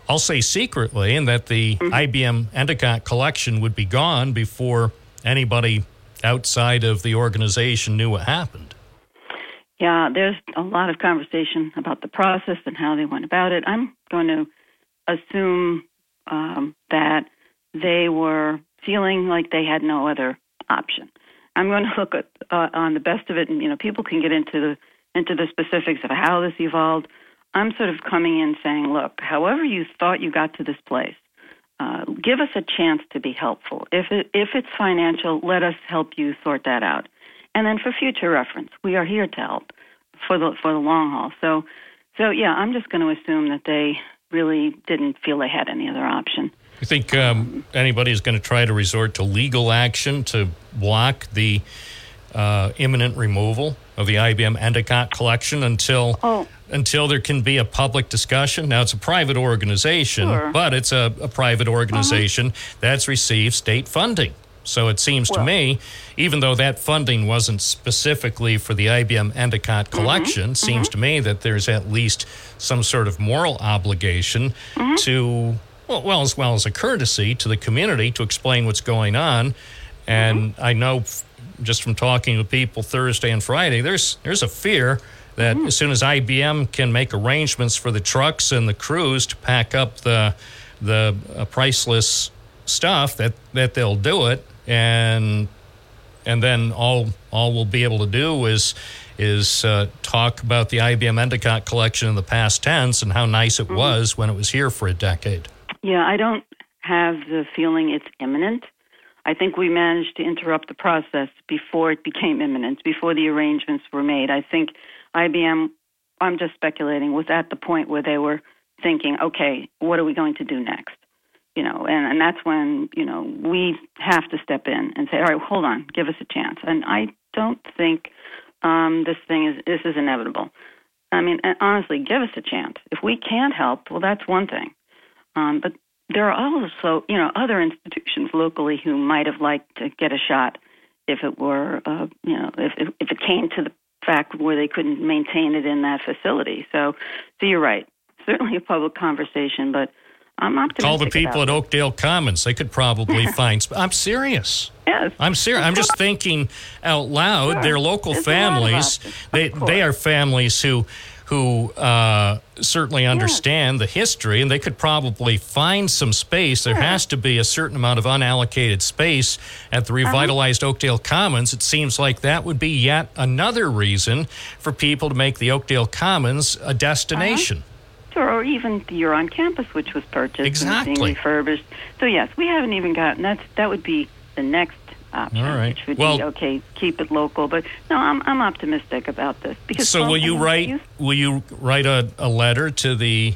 I'll say secretly, and that the IBM Endicott collection would be gone before anybody outside of the organization knew what happened. Yeah, there's a lot of conversation about the process and how they went about it. I'm going to assume um, that they were feeling like they had no other option. I'm going (laughs) to look at uh, on the best of it, and you know, people can get into the into the specifics of how this evolved. I'm sort of coming in saying, look, however you thought you got to this place, uh, give us a chance to be helpful. If it, if it's financial, let us help you sort that out. And then for future reference, we are here to help for the for the long haul. So, so yeah, I'm just going to assume that they really didn't feel they had any other option. You think um, anybody is going to try to resort to legal action to block the uh, imminent removal of the IBM Endicott collection until Oh. until there can be a public discussion? Now, it's a private organization, Sure. but it's a, a private uh-huh. organization that's received state funding. So it seems to me, even though that funding wasn't specifically for the IBM Endicott mm-hmm. collection, seems mm-hmm. to me that there's at least some sort of moral obligation mm-hmm. to, well, well, as well as a courtesy to the community to explain what's going on. And I know just from talking to people Thursday and Friday, there's there's a fear that as soon as IBM can make arrangements for the trucks and the crews to pack up the the uh, priceless stuff, that that they'll do it, and and then all all we'll be able to do is is uh, talk about the IBM Endicott collection in the past tense and how nice it was when it was here for a decade. Yeah, I don't have the feeling it's imminent. I think we managed to interrupt the process before it became imminent, before the arrangements were made. I think IBM, I'm just speculating, was at the point where they were thinking, okay, what are we going to do next? You know, and, and that's when, you know, we have to step in and say, all right, hold on, give us a chance. And I don't think um, this thing is, this is inevitable. I mean, honestly, give us a chance. If we can't help, well, that's one thing. Um, but there are also, you know, other institutions locally who might have liked to get a shot if it were, uh, you know, if, if if it came to the fact where they couldn't maintain it in that facility. So, so you're right. Certainly a public conversation, but I'm optimistic. Call the people at Oakdale Commons. They could probably (laughs) find. I'm serious. Yes. I'm serious. I'm just thinking out loud. Sure. They're local There's a lot of families. They they are families who who uh, certainly understand the history, and they could probably find some space. There has to be a certain amount of unallocated space at the Uh-huh. revitalized Oakdale Commons. It seems like that would be yet another reason for people to make the Oakdale Commons a destination. Sure, or even the Huron campus, which was purchased and being refurbished. So yes, we haven't even gotten that. that would be the next option, All right. which would Well- be okay, keep it local. But no, I'm I'm optimistic about this because So will you write? Will you write a, a letter to the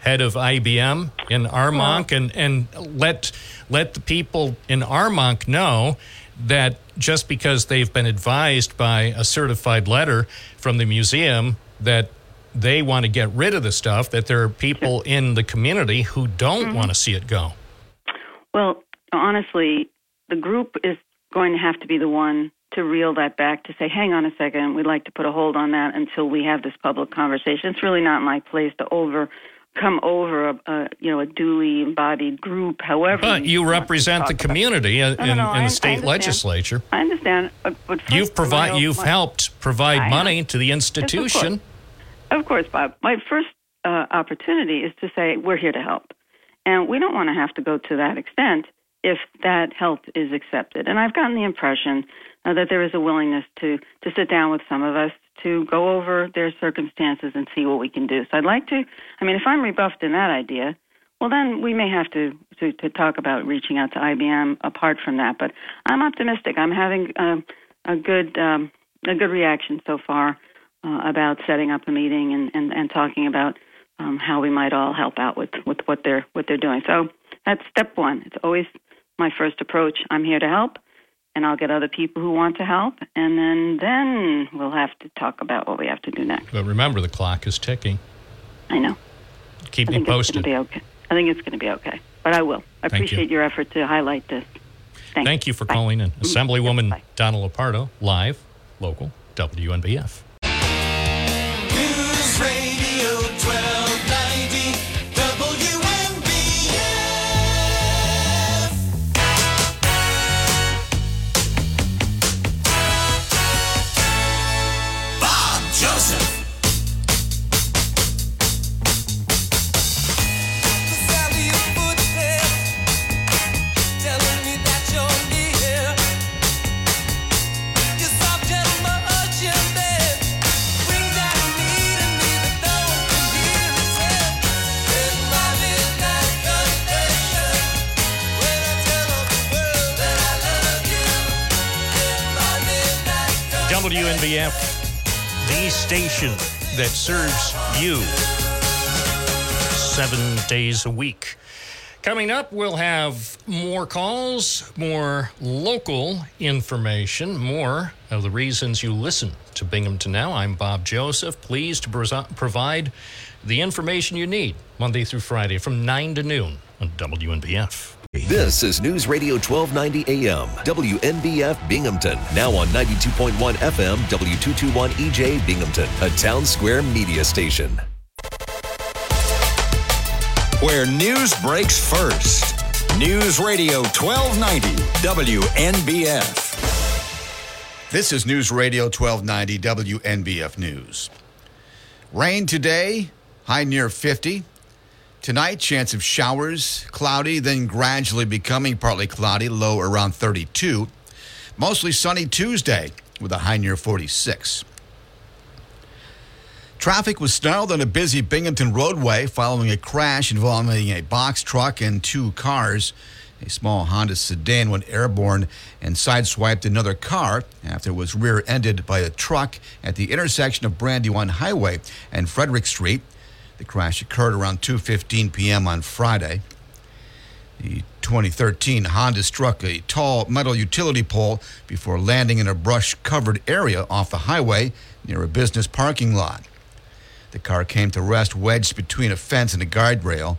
head of IBM in Armonk and and let let the people in Armonk know that just because they've been advised by a certified letter from the museum that they want to get rid of the stuff, that there are people in the community who don't mm-hmm. want to see it go. Well, honestly, the group is going to have to be the one to reel that back to say, hang on a second, we'd like to put a hold on that until we have this public conversation. It's really not my place to over come over a, a you know a duly embodied group. However, But you represent the community in, No, no, no, in I- I the state understand. legislature. I understand, but, but You've provide you've my- helped provide I money to the institution. Of course, Bob. My first uh, opportunity is to say we're here to help, and we don't want to have to go to that extent if that help is accepted. And I've gotten the impression uh, that there is a willingness to to sit down with some of us to go over their circumstances and see what we can do. So I'd like to. I mean, if I'm rebuffed in that idea, well, then we may have to to, to talk about reaching out to IBM apart from that. But I'm optimistic. I'm having um, a good um, a good reaction so far uh, about setting up a meeting and, and, and talking about um, how we might all help out with, with what they're what they're doing. So that's step one. It's always my first approach. I'm here to help, and I'll get other people who want to help, and then then we'll have to talk about what we have to do next. But remember, the clock is ticking. I know. Keep I me think it's going posted. be okay. I think it's going to be okay, but I will. I Thank you. appreciate your effort to highlight this. Thanks. Thank you for Bye. calling in. Mhm. Assemblywoman Donna Lupardo, live, local, WNBF. The station that serves you seven days a week. Coming up, we'll have more calls, more local information, more of the reasons you listen to Binghamton Now. I'm Bob Joseph, pleased to provide the information you need Monday through Friday from 9 to noon on WNBF. This is News Radio 1290 AM, WNBF Binghamton. Now on 92.1 FM, W221 EJ E Binghamton, a town square media station. Where news breaks first. News Radio 1290 WNBF. This is News Radio 1290 WNBF News. Rain today, high near 50. Tonight, chance of showers, cloudy, then gradually becoming partly cloudy, low around 32. Mostly sunny Tuesday with a high near 46. Traffic was snarled on a busy Binghamton roadway following a crash involving a box truck and two cars. A small Honda sedan went airborne and sideswiped another car after it was rear ended by a truck at the intersection of Brandywine Highway and Frederick Street. The crash occurred around 2:15 p.m. on Friday. The 2013 Honda struck a tall metal utility pole before landing in a brush-covered area off the highway near a business parking lot. The car came to rest wedged between a fence and a guardrail.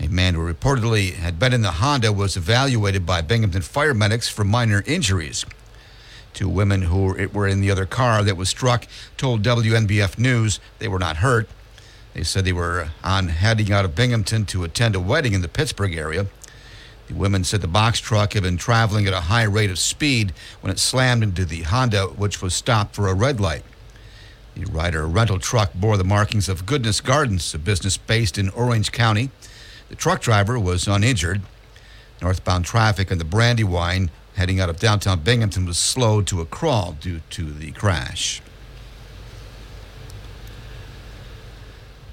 A man who reportedly had been in the Honda was evaluated by Binghamton fire medics for minor injuries. Two women who were in the other car that was struck told WNBF News they were not hurt. They said they were uh, on heading out of Binghamton to attend a wedding in the Pittsburgh area. The women said the box truck had been traveling at a high rate of speed when it slammed into the Honda, which was stopped for a red light. The Ryder rental truck bore the markings of Goodness Gardens, a business based in Orange County. The truck driver was uninjured. Northbound traffic on the Brandywine heading out of downtown Binghamton was slowed to a crawl due to the crash.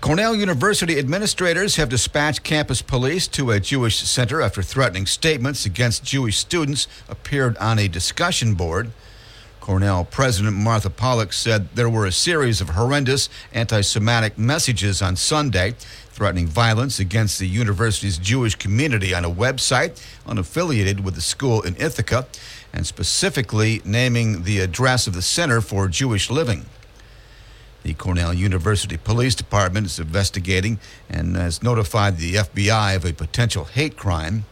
Cornell University administrators have dispatched campus police to a Jewish center after threatening statements against Jewish students appeared on a discussion board. Cornell President Martha Pollack said there were a series of horrendous anti Semitic messages on Sunday threatening violence against the university's Jewish community on a website unaffiliated with the school in Ithaca and specifically naming the address of the Center for Jewish Living. The Cornell University Police Department is investigating and has notified the FBI of a potential hate crime.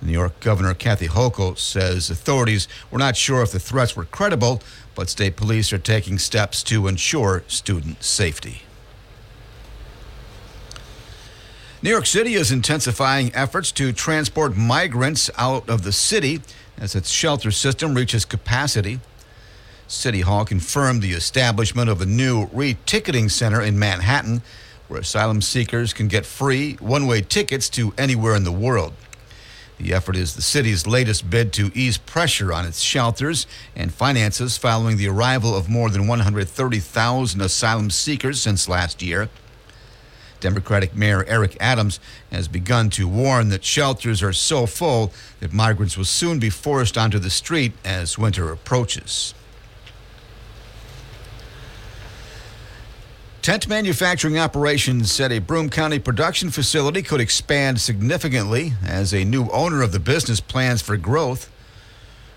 New York Governor Kathy Hochul says authorities were not sure if the threats were credible, but state police are taking steps to ensure student safety. New York City is intensifying efforts to transport migrants out of the city as its shelter system reaches capacity. City Hall confirmed the establishment of a new re-ticketing center in Manhattan where asylum seekers can get free one-way tickets to anywhere in the world. The effort is the city's latest bid to ease pressure on its shelters and finances following the arrival of more than 130,000 asylum seekers since last year. Democratic Mayor Eric Adams has begun to warn that shelters are so full that migrants will soon be forced onto the street as winter approaches. Tent manufacturing operations at a Broome County production facility could expand significantly as a new owner of the business plans for growth.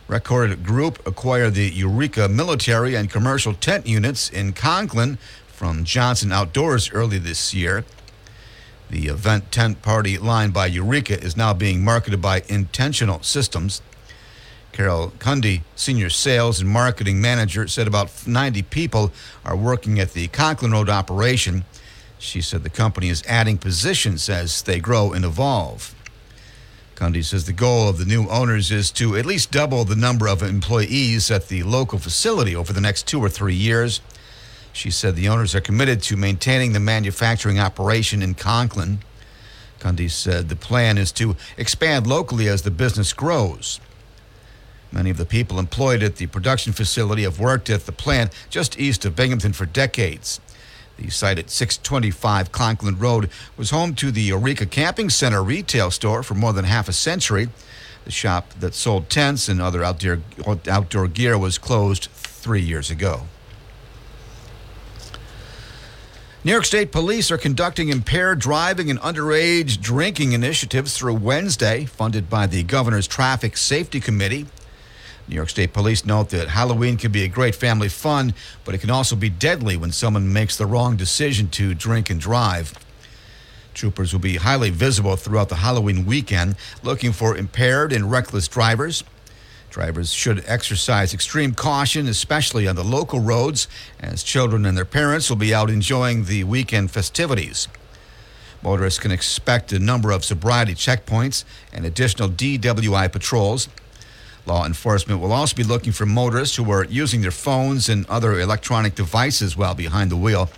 Record Group acquired the Eureka military and commercial tent units in Conklin from Johnson Outdoors early this year. The event tent party line by Eureka is now being marketed by Intentional Systems. Carol Cundy, senior sales and marketing manager, said about 90 people are working at the Conklin Road operation. She said the company is adding positions as they grow and evolve. Cundy says the goal of the new owners is to at least double the number of employees at the local facility over the next two or three years. She said the owners are committed to maintaining the manufacturing operation in Conklin. Cundy said the plan is to expand locally as the business grows. Many of the people employed at the production facility have worked at the plant just east of Binghamton for decades. The site at 625 Conklin Road was home to the Eureka Camping Center retail store for more than half a century. The shop that sold tents and other outdoor, outdoor gear was closed three years ago. New York State Police are conducting impaired driving and underage drinking initiatives through Wednesday, funded by the Governor's Traffic Safety Committee. New York State Police note that Halloween can be a great family fun, but it can also be deadly when someone makes the wrong decision to drink and drive. Troopers will be highly visible throughout the Halloween weekend, looking for impaired and reckless drivers. Drivers should exercise extreme caution, especially on the local roads, as children and their parents will be out enjoying the weekend festivities. Motorists can expect a number of sobriety checkpoints and additional DWI patrols. Law enforcement will also be looking for motorists who are using their phones and other electronic devices while behind the wheel.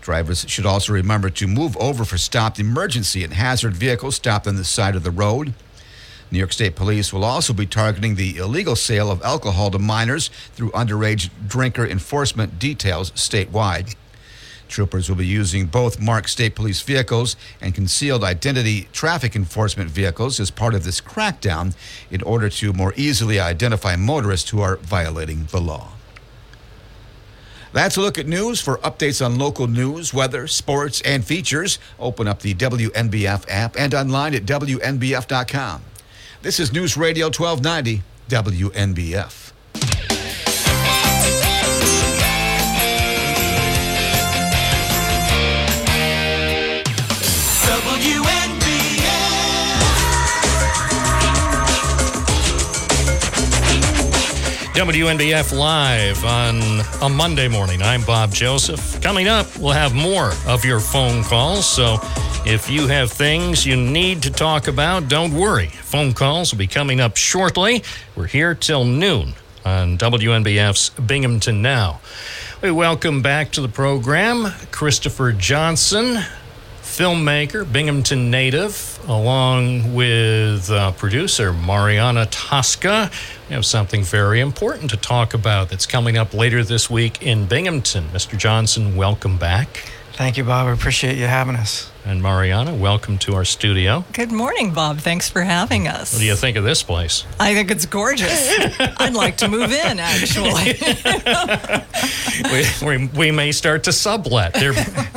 Drivers should also remember to move over for stopped emergency and hazard vehicles stopped on the side of the road. New York State Police will also be targeting the illegal sale of alcohol to minors through underage drinker enforcement details statewide. Troopers will be using both marked state police vehicles and concealed identity traffic enforcement vehicles as part of this crackdown in order to more easily identify motorists who are violating the law. That's a look at news. For updates on local news, weather, sports, and features, open up the WNBF app and online at WNBF.com. This is News Radio 1290, WNBF. WNBF Live on a Monday morning. I'm Bob Joseph. Coming up, we'll have more of your phone calls. So if you have things you need to talk about, don't worry. Phone calls will be coming up shortly. We're here till noon on WNBF's Binghamton Now. We welcome back to the program Christopher Johnson, filmmaker, Binghamton native, along with uh, producer Mariana Tosca. We have something very important to talk about that's coming up later this week in Binghamton. Mr. Johnson, welcome back. Thank you, Bob. I appreciate you having us. And Mariana, welcome to our studio. Good morning, Bob. Thanks for having us. What do you think of this place? I think it's gorgeous. (laughs) I'd like to move in, actually. (laughs) we, we, we may start to sublet. They're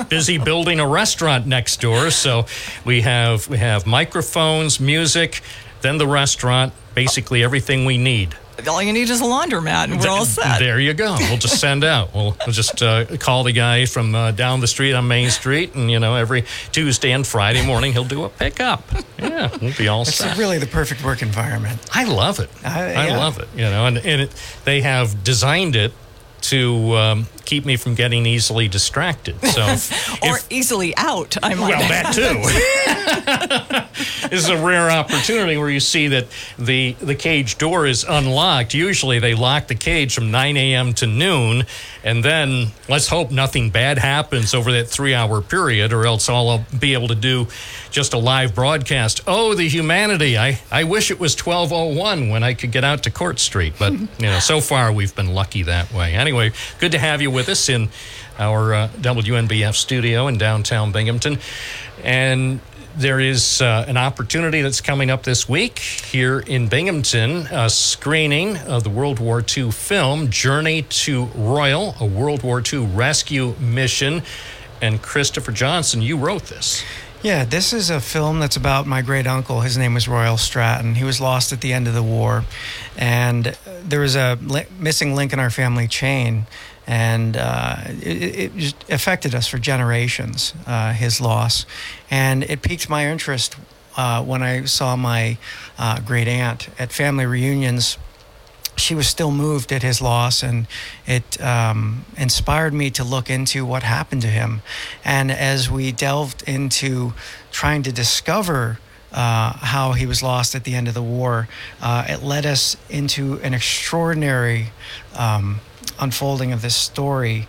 busy building a restaurant next door, so we have we have microphones, music, then the restaurant, basically everything we need. All you need is a laundromat, and we're all set. There you go. We'll just send out. (laughs) We'll, we'll just uh, call the guy from uh, down the street on Main Street, and you know, every Tuesday and Friday morning he'll do a pickup. Yeah, we'll be all It's set. really the perfect work environment. I love it. I- I love it. You know, and, and it, they have designed it to um, keep me from getting easily distracted. (laughs) So, if- or easily out, I might well, that too. (laughs) this is a rare opportunity where you see that the the cage door is unlocked. Usually, they lock the cage from 9 a.m. to noon, and then let's hope nothing bad happens over that three-hour period, or else I'll be able to do just a live broadcast. Oh, the humanity! I I wish it was 12:01 when I could get out to Court Street, but you know, so far we've been lucky that way. Anyway, good to have you with us in our uh, WNBF studio in downtown Binghamton. And there is uh, an opportunity that's coming up this week here in Binghamton, a screening of the World War II film Journey to Royal, a World War II rescue mission. And Christopher Johnson, you wrote this. Yeah, this is a film that's about my great uncle. His name was Royal Stratton. He was lost at the end of the war, and there was a missing link in our family chain, and uh, it, it affected us for generations. Uh, his loss, and it piqued my interest uh, when I saw my uh, great aunt at family reunions she was still moved at his loss, and it um, inspired me to look into what happened to him. And as we delved into trying to discover uh, how he was lost at the end of the war, uh, it led us into an extraordinary um, unfolding of this story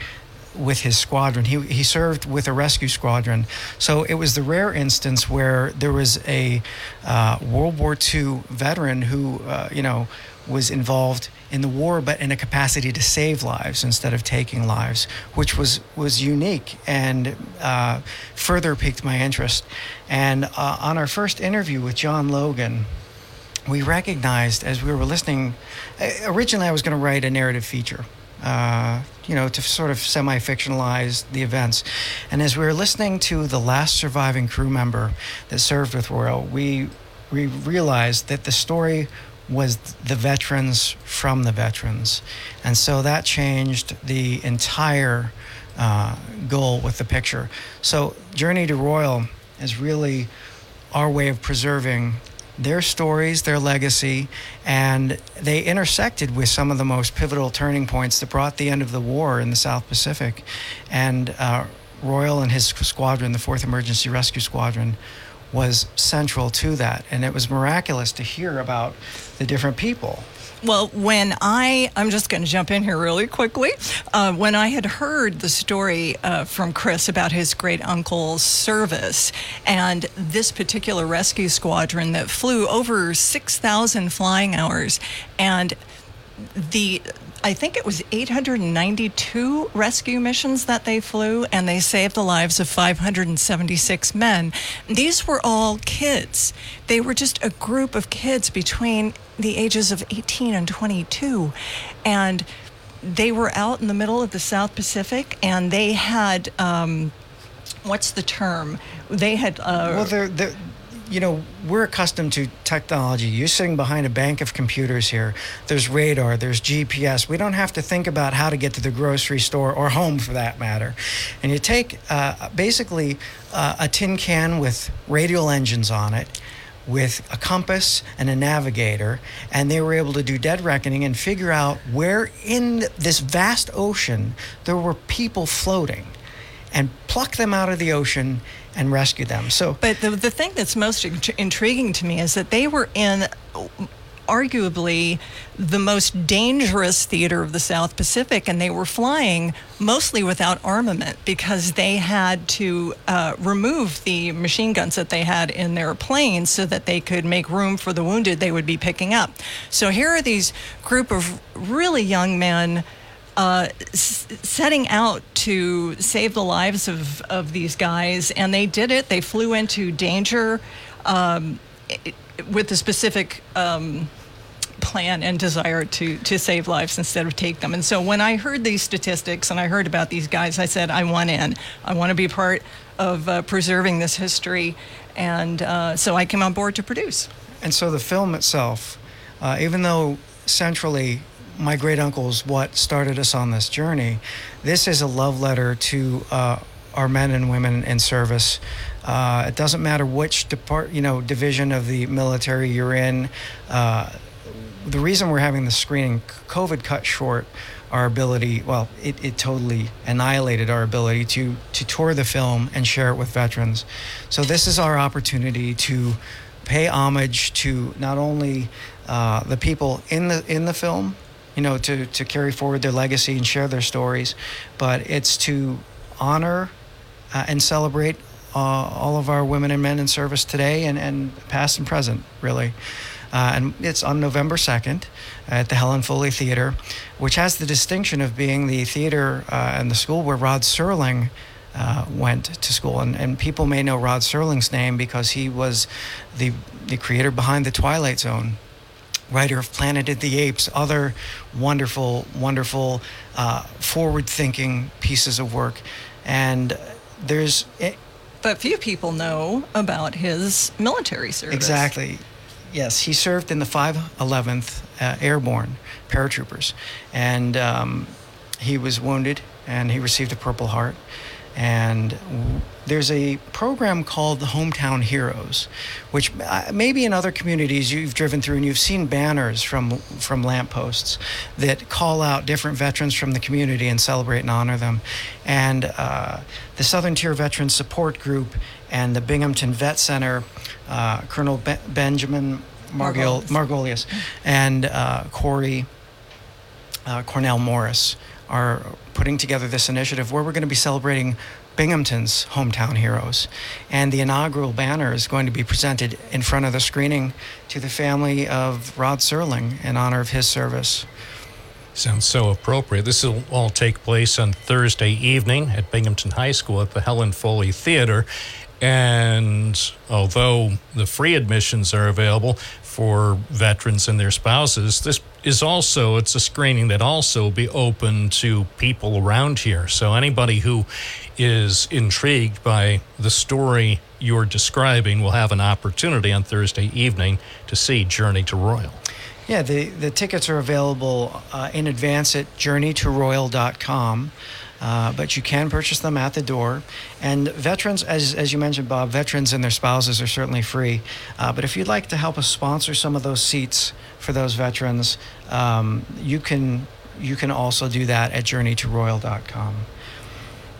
with his squadron. He, he served with a rescue squadron. So it was the rare instance where there was a uh, World War II veteran who, uh, you know, was involved in the war, but in a capacity to save lives instead of taking lives, which was was unique and uh, further piqued my interest. And uh, on our first interview with John Logan, we recognized as we were listening. uh, Originally, I was going to write a narrative feature Uh, you know, to sort of semi fictionalize the events. And as we were listening to the last surviving crew member that served with Royal, we, we realized that the story was the veterans from the veterans. And so that changed the entire uh, goal with the picture. So, Journey to Royal is really our way of preserving their stories, their legacy, and they intersected with some of the most pivotal turning points that brought the end of the war in the South Pacific. And uh, Royal and his squadron, the 4th Emergency Rescue Squadron, was central to that. And it was miraculous to hear about the different people. Well, when I, I'm just going to jump in here really quickly. Uh, when I had heard the story uh, from Chris about his great uncle's service and this particular rescue squadron that flew over 6,000 flying hours, and the I think it was 892 rescue missions that they flew, and they saved the lives of 576 men. These were all kids. They were just a group of kids between the ages of 18 and 22. And they were out in the middle of the South Pacific, and they had. Um, what's the term? They had. Uh, well, they're, they're, you know, we're accustomed to technology. You're sitting behind a bank of computers here. There's radar, there's GPS. We don't have to think about how to get to the grocery store or home for that matter. And you take uh, basically uh, a tin can with radial engines on it. With a compass and a navigator, and they were able to do dead reckoning and figure out where in this vast ocean there were people floating and pluck them out of the ocean and rescue them. So, but the, the thing that's most int- intriguing to me is that they were in arguably the most dangerous theater of the South Pacific, and they were flying mostly without armament because they had to uh, remove the machine guns that they had in their planes so that they could make room for the wounded they would be picking up. So here are these group of really young men. Uh, s- setting out to save the lives of, of these guys, and they did it. They flew into danger um, i- with a specific um, plan and desire to, to save lives instead of take them. And so when I heard these statistics and I heard about these guys, I said, I want in. I want to be part of uh, preserving this history. And uh, so I came on board to produce. And so the film itself, uh, even though centrally my great uncle is what started us on this journey, this is a love letter to uh, our men and women in service. Uh, it doesn't matter which depart, you know, division of the military you're in. Uh, the reason we're having the screening, COVID cut short our ability. Well, it, it totally annihilated our ability to to tour the film and share it with veterans. So this is our opportunity to pay homage to not only uh, the people in the in the film, you know, to to carry forward their legacy and share their stories, but it's to honor uh, and celebrate uh, all of our women and men in service today and, and past and present, really. Uh, and it's on November 2nd at the Helen Foley Theater, which has the distinction of being the theater uh, and the school where Rod Serling uh, went to school. And, and people may know Rod Serling's name because he was the, the creator behind The Twilight Zone writer of Planet of the Apes, other wonderful, wonderful, uh, forward-thinking pieces of work, and there's it, But few people know about his military service. exactly. Yes, he served in the 511th uh, Airborne paratroopers, and um, he was wounded, and he received a Purple Heart. And there's a program called the Hometown Heroes, which uh, maybe in other communities you've driven through and you've seen banners from from lampposts that call out different veterans from the community and celebrate and honor them. And uh, the Southern Tier Veterans Support Group and the Binghamton Vet Center, uh, Colonel Be- Benjamin Margol- Margolius and uh, Corey uh, Cornell Morris are putting together this initiative where we're going to be celebrating Binghamton's hometown heroes. And the inaugural banner is going to be presented in front of the screening to the family of Rod Serling in honor of his service. Sounds so appropriate. This will all take place on Thursday evening at Binghamton High School at the Helen Foley Theater. And although the free admissions are available for veterans and their spouses, this is also it's a screening that also be open to people around here. So anybody who is intrigued by the story you're describing will have an opportunity on Thursday evening to see Journey to Royal. Yeah, the, the tickets are available uh, in advance at journeytoroyal.com. Uh, but you can purchase them at the door. And veterans, as, as you mentioned, Bob, veterans and their spouses are certainly free. Uh, but if you'd like to help us sponsor some of those seats for those veterans, um, you can you can also do that at journeytoroyal.com.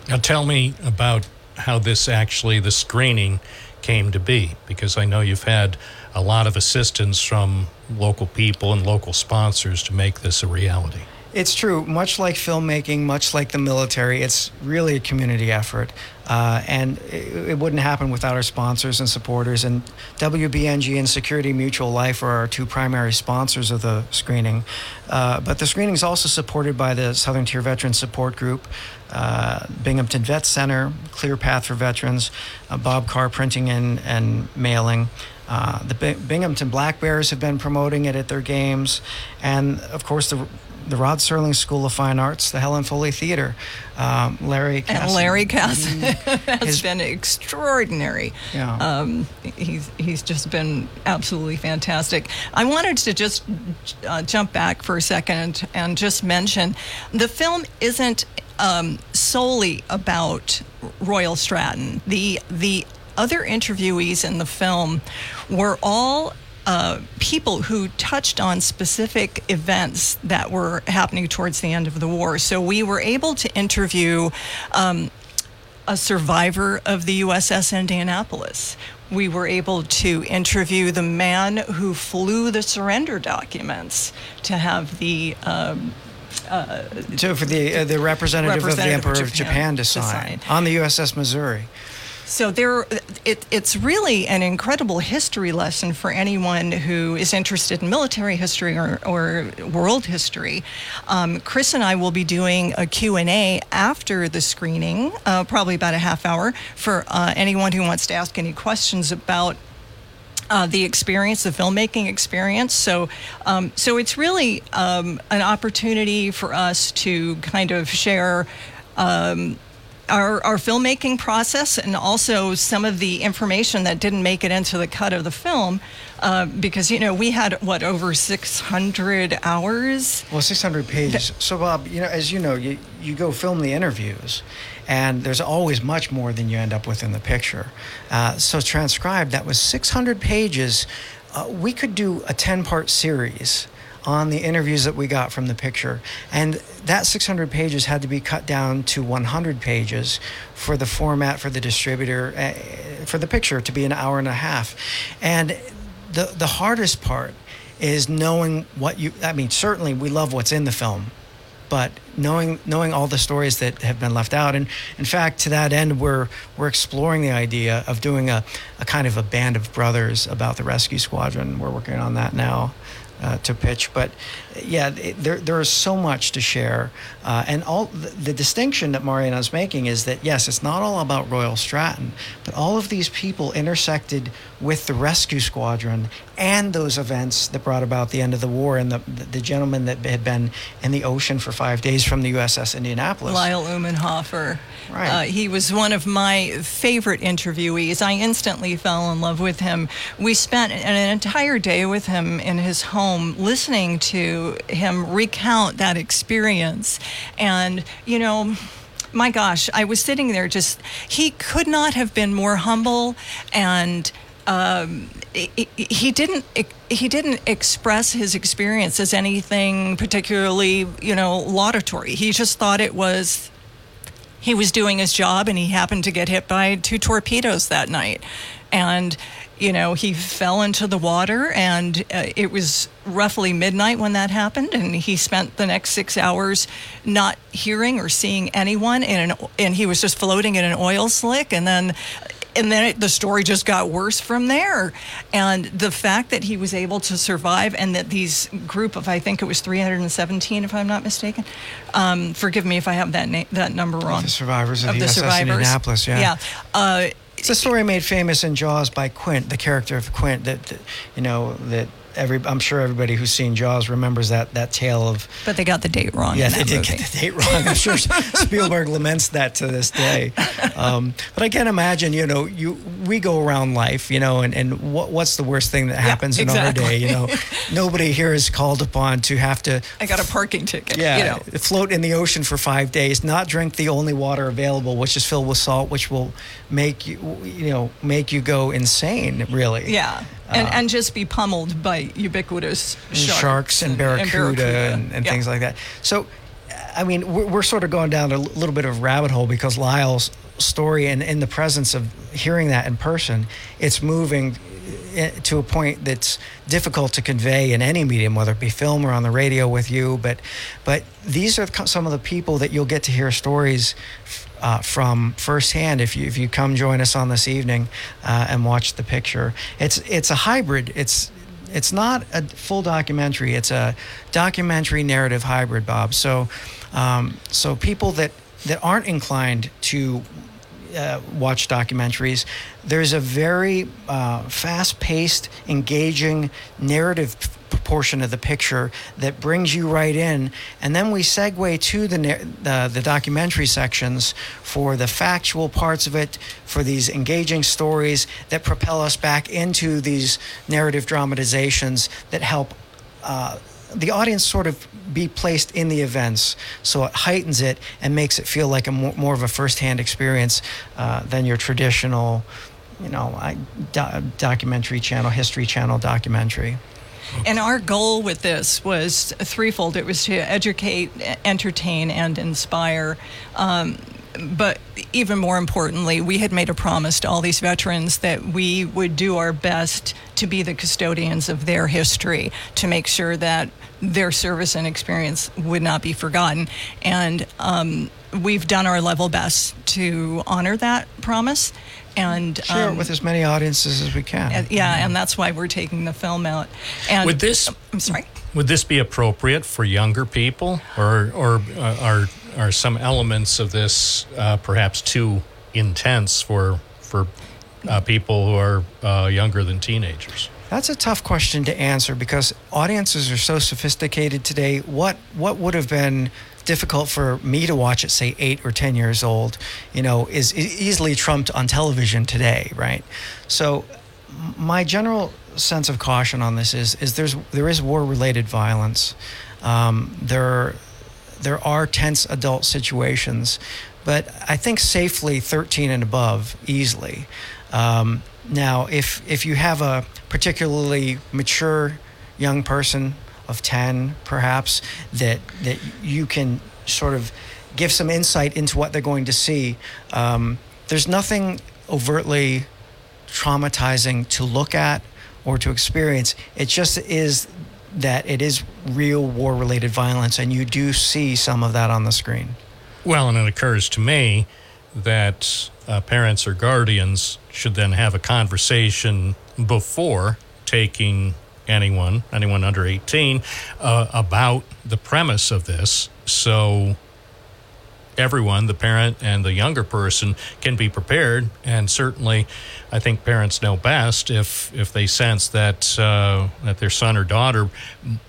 Now, tell me about how this actually, the screening came to be, because I know you've had a lot of assistance from local people and local sponsors to make this a reality. It's true. Much like filmmaking, much like the military, it's really a community effort. Uh, and it, it wouldn't happen without our sponsors and supporters. And WBNG and Security Mutual Life are our two primary sponsors of the screening. Uh, but the screening is also supported by the Southern Tier Veterans Support Group, uh, Binghamton Vet Center, Clear Path for Veterans, uh, Bob Carr Printing and, and Mailing. Uh, the Bing- Binghamton Black Bears have been promoting it at their games, and of course the the Rod Serling School of Fine Arts, the Helen Foley Theater, um, Larry Cass. And Larry Cass (laughs) has His- been extraordinary. Yeah. Um, he's he's just been absolutely fantastic. I wanted to just uh, jump back for a second and just mention the film isn't um, solely about Royal Stratton. The the other interviewees in the film were all uh, people who touched on specific events that were happening towards the end of the war. So we were able to interview um, a survivor of the USS Indianapolis. We were able to interview the man who flew the surrender documents to have the um, uh, So for the uh, the representative, of the Emperor of of Japan, Japan to sign. on the USS Missouri. So there, it, it's really an incredible history lesson for anyone who is interested in military history or, or world history. Um, Chris and I will be doing a Q&A after the screening, uh, probably about a half hour, for uh, anyone who wants to ask any questions about uh, the experience, the filmmaking experience. So, um, so it's really um, an opportunity for us to kind of share. Um, our, our filmmaking process and also some of the information that didn't make it into the cut of the film uh, because you know we had what over 600 hours Well, 600 pages. So, Bob, you know, as you know, you, you go film the interviews, and there's always much more than you end up with in the picture. Uh, so, transcribed, that was 600 pages. Uh, we could do a 10 part series on the interviews that we got from the picture. And that 600 pages had to be cut down to 100 pages for the format for the distributor, uh, for the picture to be an hour and a half. And the, the hardest part is knowing what you, I mean, certainly we love what's in the film. But knowing knowing all the stories that have been left out, and in fact, to that end, we're we're exploring the idea of doing a, a kind of a band of brothers about the rescue squadron. We're working on that now uh, to pitch. But yeah, there there is so much to share, uh, and all the, the distinction that Mariana is making is that yes, it's not all about Royal Stratton, but all of these people intersected with the rescue squadron and those events that brought about the end of the war and the the gentleman that had been in the ocean for five days from the USS Indianapolis. Lyle Umenhoffer. Right. Uh, he was one of my favorite interviewees. I instantly fell in love with him. We spent an entire day with him in his home listening to him recount that experience. And, you know, my gosh, I was sitting there just, he could not have been more humble and. Um, he, didn't he didn't express his experience as anything particularly you know laudatory. He just thought it was he was doing his job and he happened to get hit by two torpedoes that night and you know he fell into the water and uh, it was roughly midnight when that happened and he spent the next six hours not hearing or seeing anyone in an, and he was just floating in an oil slick and then and then it, the story just got worse from there. And the fact that he was able to survive, and that these group of I think it was 317, if I'm not mistaken. Um, forgive me if I have that na- that number wrong. the survivors of the the USS survivors. Indianapolis, yeah. Yeah. Uh, It's a story made famous in Jaws by Quint, the character of Quint. That, that you know that every I'm sure everybody who's seen Jaws remembers that that tale of. But they got the date wrong. Yeah, they did movie. get the date wrong. I'm sure (laughs) Spielberg laments that to this day. Um, but I can't imagine, you know, you we go around life, you know, and, and what what's the worst thing that happens in our day? You know, nobody here is called upon to have to I got a parking ticket. yeah, You know. float in the ocean for five days, not drink the only water available, which is filled with salt, which will make you, you know, make you go insane. Really. Yeah. And, Uh, and just be pummeled by ubiquitous and sharks, sharks and barracuda and, and Yeah. things like that. So, I mean, we're, we're sort of going down a little bit of rabbit hole because Lyle's story and in the presence of hearing that in person, it's moving eh, to a point that's difficult to convey in any medium, whether it be film or on the radio with you. But, but these are some of the people that you'll get to hear stories uh, from firsthand if you if you come join us on this evening uh, and watch the picture. It's it's a hybrid. It's it's not a full documentary. It's a documentary narrative hybrid, Bob. So, um, so people that that aren't inclined to uh, watch documentaries, there's a very uh, fast-paced, engaging narrative portion of the picture that brings you right in, and then we segue to the, the documentary sections for the factual parts of it, for these engaging stories that propel us back into these narrative dramatizations that help uh, the audience sort of be placed in the events. So it heightens it and makes it feel like a more, more of a firsthand experience uh, than your traditional, you know, I, do, documentary channel, history channel documentary. And our goal with this was threefold. It was to educate, entertain, and inspire. Um, but even more importantly, we had made a promise to all these veterans that we would do our best to be the custodians of their history, to make sure that their service and experience would not be forgotten. And um, we've done our level best to honor that promise. And Share um, it with as many audiences as we can. uh, yeah, and that's why we're taking the film out. And Would this? I'm sorry. Would this be appropriate for younger people, or or uh, are are some elements of this uh, perhaps too intense for for uh, people who are uh, younger than teenagers? That's a tough question to answer because audiences are so sophisticated today. What what would have been difficult for me to watch at say 8 or 10 years old, you know, is e- easily trumped on television today, right? So my general sense of caution on this is is there's there is war related violence. Um, there there are tense adult situations, but I think safely 13 and above easily. Um, now, if if you have a particularly mature young person of 10, perhaps that that you can sort of give some insight into what they're going to see. Um, there's nothing overtly traumatizing to look at or to experience. It just is that it is real war related violence, and you do see some of that on the screen. Well, and it occurs to me that uh, parents or guardians should then have a conversation before taking anyone, anyone under 18, uh, about the premise of this. So everyone, the parent and the younger person, can be prepared. And certainly, I think parents know best if if they sense that uh, that their son or daughter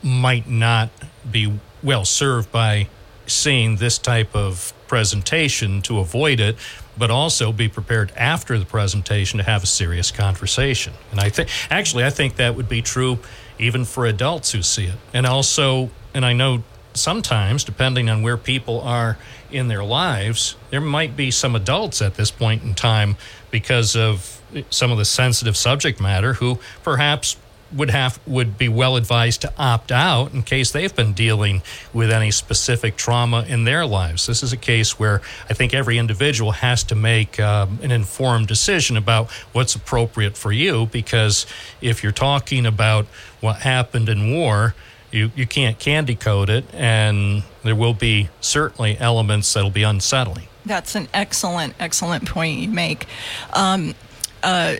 might not be well served by seeing this type of presentation to avoid it but also be prepared after the presentation to have a serious conversation. And i think actually i think that would be true even for adults who see it. And also and i know sometimes depending on where people are in their lives there might be some adults at this point in time because of some of the sensitive subject matter who perhaps would have would be well advised to opt out in case they've been dealing with any specific trauma in their lives. This is a case where I think every individual has to make um, an informed decision about what's appropriate for you. Because if you're talking about what happened in war, you you can't candy coat it, and there will be certainly elements that'll be unsettling. That's an excellent, excellent point you make. Um, uh,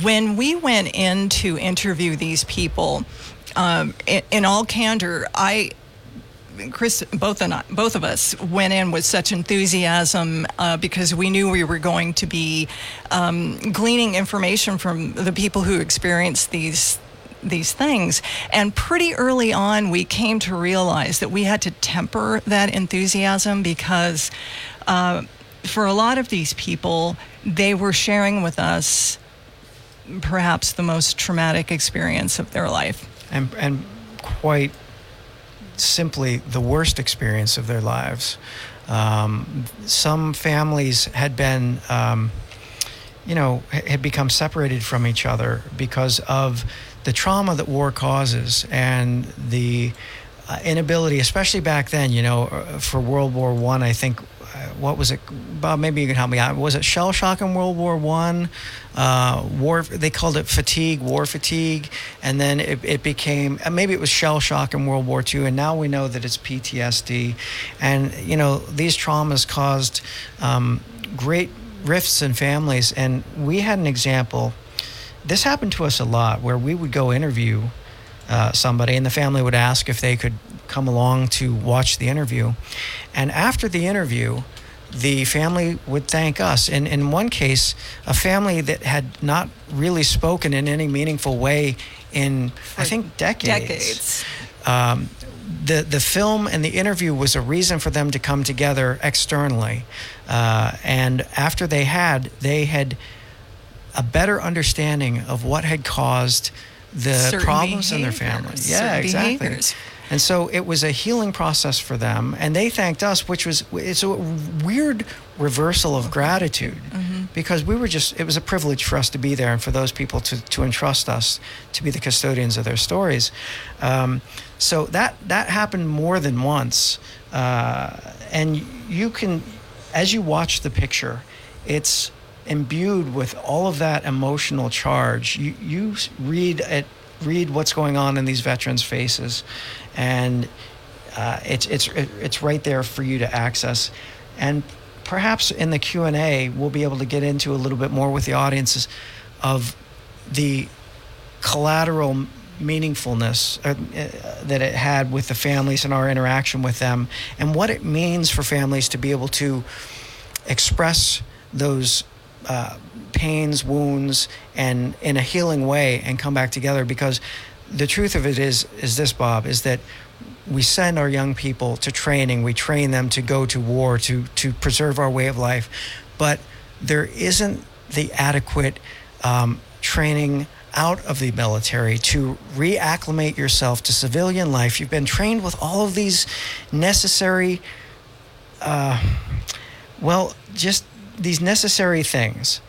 when we went in to interview these people, um, in, in all candor, I Chris, both and I, both of us went in with such enthusiasm uh, because we knew we were going to be um, gleaning information from the people who experienced these these things. And pretty early on, we came to realize that we had to temper that enthusiasm because uh, for a lot of these people, they were sharing with us perhaps the most traumatic experience of their life. and and quite simply the worst experience of their lives. Um, some families had been, um, you know, had become separated from each other because of the trauma that war causes and the uh, inability, especially back then, you know, uh, for World War One. I, think uh, what was it, Bob? Maybe you can help me out. Was it shell shock in World War One? Uh, war. They called it fatigue, war fatigue, and then it, it became uh, maybe it was shell shock in World War Two, and now we know that it's PTSD, and you know these traumas caused um, great rifts in families, and we had an example. This happened to us a lot, where we would go interview uh, somebody, and the family would ask if they could come along to watch the interview. And after the interview, the family would thank us. And in one case, a family that had not really spoken in any meaningful way in, I think, decades. Decades. Um, the, the film and the interview was a reason for them to come together externally. Uh, and after they had, they had a better understanding of what had caused the Certain problems in their family. behaviors, Yeah, certain exactly. behaviors. And so it was a healing process for them, and they thanked us, which was it's a weird reversal of gratitude Mm-hmm. because we were just it was a privilege for us to be there and for those people to to entrust us to be the custodians of their stories. Um, so that that happened more than once, uh, and you can, as you watch the picture, it's imbued with all of that emotional charge. You you read it, read what's going on in these veterans' faces, and uh, it's it's it's right there for you to access, and perhaps in the Q and A we'll be able to get into a little bit more with the audiences of the collateral meaningfulness uh, uh, that it had with the families and our interaction with them, and what it means for families to be able to express those uh, pains, wounds, and in a healing way, and come back together. Because the truth of it is, is this, Bob, is that we send our young people to training. We train them to go to war to to preserve our way of life, but there isn't the adequate um, training out of the military to reacclimate yourself to civilian life. You've been trained with all of these necessary, uh, well, just these necessary things,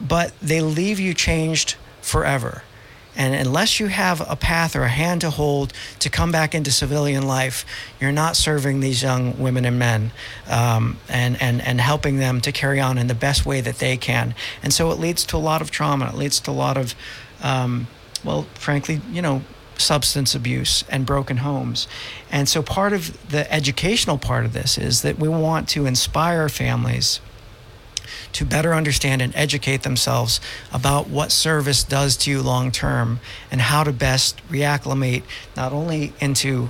but they leave you changed forever. And unless you have a path or a hand to hold to come back into civilian life, you're not serving these young women and men um, and, and, and helping them to carry on in the best way that they can. And so it leads to a lot of trauma. It leads to a lot of, um, well, frankly, you know, substance abuse and broken homes. And so part of the educational part of this is that we want to inspire families to better understand and educate themselves about what service does to you long term and how to best reacclimate not only into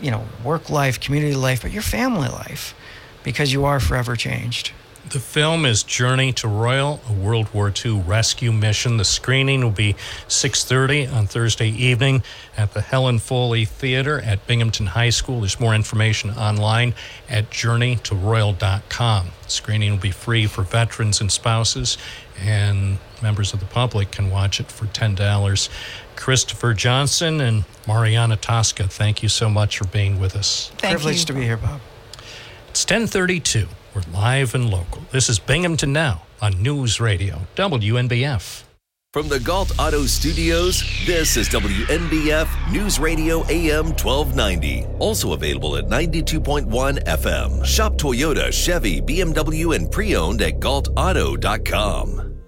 you know work life community life but your family life because you are forever changed The film is Journey to Royal, a World War II rescue mission. The screening will be 6:30 on Thursday evening at the Helen Foley Theater at Binghamton High School. There's more information online at journeytoroyal.com. Screening will be free for veterans and spouses, and members of the public can watch it for $10. Christopher Johnson and Mariana Tosca, thank you so much for being with us. privileged to be here bob It's 1032. We're live and local. This is Binghamton Now on News Radio, WNBF. From the Gault Auto Studios, this is WNBF News Radio AM 1290. Also available at 92.1 FM. Shop Toyota, Chevy, BMW, and pre owned at gaultauto.com.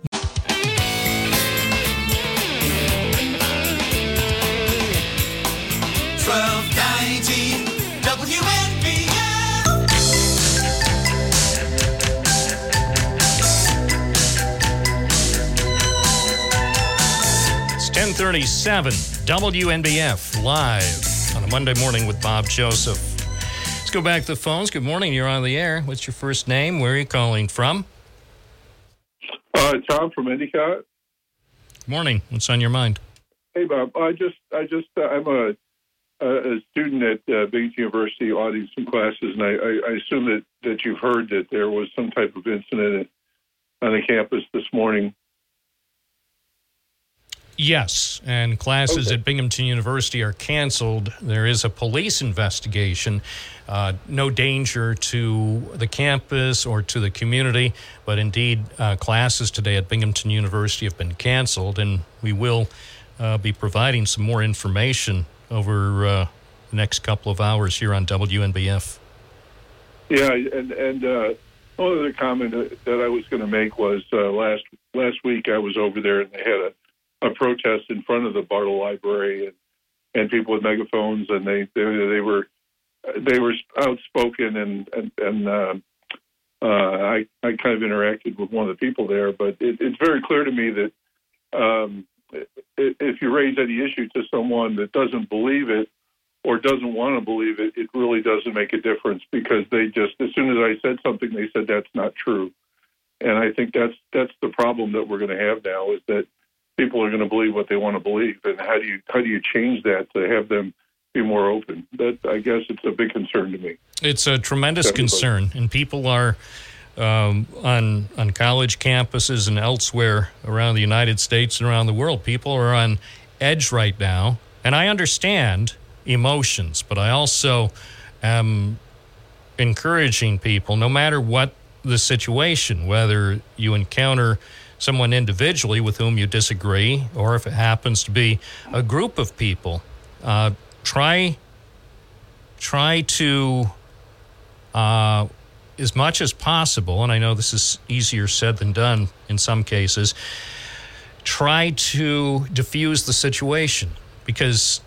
Thirty-seven WNBF live on a Monday morning with Bob Joseph. Let's go back to the phones. Good morning. You're on the air. What's your first name? Where are you calling from? Uh, Tom from Endicott. Good morning. What's on your mind? Hey, Bob. I just, I just, uh, I'm a, a, student at uh, University auditing some classes, and I, I assume that, that you've heard that there was some type of incident on the campus this morning Yes, and classes Okay. at Binghamton University are canceled. There is a police investigation. Uh, no danger to the campus or to the community, but indeed, uh, classes today at Binghamton University have been canceled, and we will uh, be providing some more information over uh, the next couple of hours here on WNBF. Yeah, and and uh, one other comment that that I was going to make was uh, last last week I was over there and they had a, a protest in front of the Bartle Library and, and people with megaphones and they they, they were they were outspoken and and, and uh, uh, I I kind of interacted with one of the people there, but it, it's very clear to me that um, if you raise any issue to someone that doesn't believe it or doesn't want to believe it, it really doesn't make a difference because they just as soon as I said something, they said that's not true, and I think that's that's the problem that we're going to have now is that people are going to believe what they want to believe, and how do you how do you change that to have them be more open? That I guess it's a big concern to me. It's a tremendous Everybody. concern, and people are um, on on college campuses and elsewhere around the United States and around the world. People are on edge right now, and I understand emotions, but I also am encouraging people, no matter what the situation, whether you encounter someone individually with whom you disagree, or if it happens to be a group of people, uh, try try to uh, as much as possible, and I know this is easier said than done in some cases, try to diffuse the situation because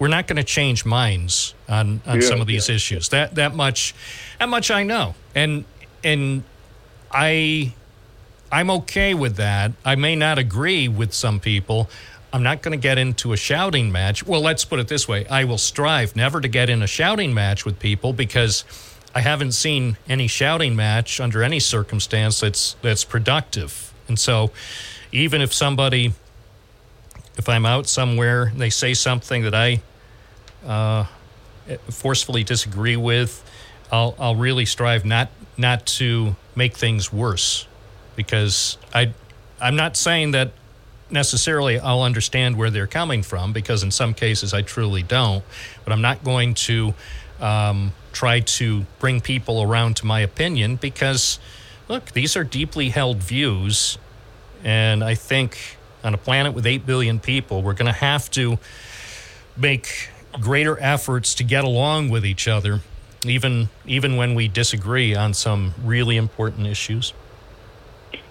we're not going to change minds on, on Yeah, some of these issues. That that much that much I know. And and I I'm okay with that. I may not agree with some people. I'm not going to get into a shouting match. Well, let's put it this way. I will strive never to get in a shouting match with people because I haven't seen any shouting match under any circumstance that's that's productive. And so even if somebody if I'm out somewhere and they say something that I uh, forcefully disagree with, I'll I'll really strive not not to make things worse, because I I'm not saying that necessarily I'll understand where they're coming from because in some cases I truly don't, but I'm not going to um, try to bring people around to my opinion because look, these are deeply held views, and I think on a planet with 8 billion people, we're going to have to make greater efforts to get along with each other, even even when we disagree on some really important issues.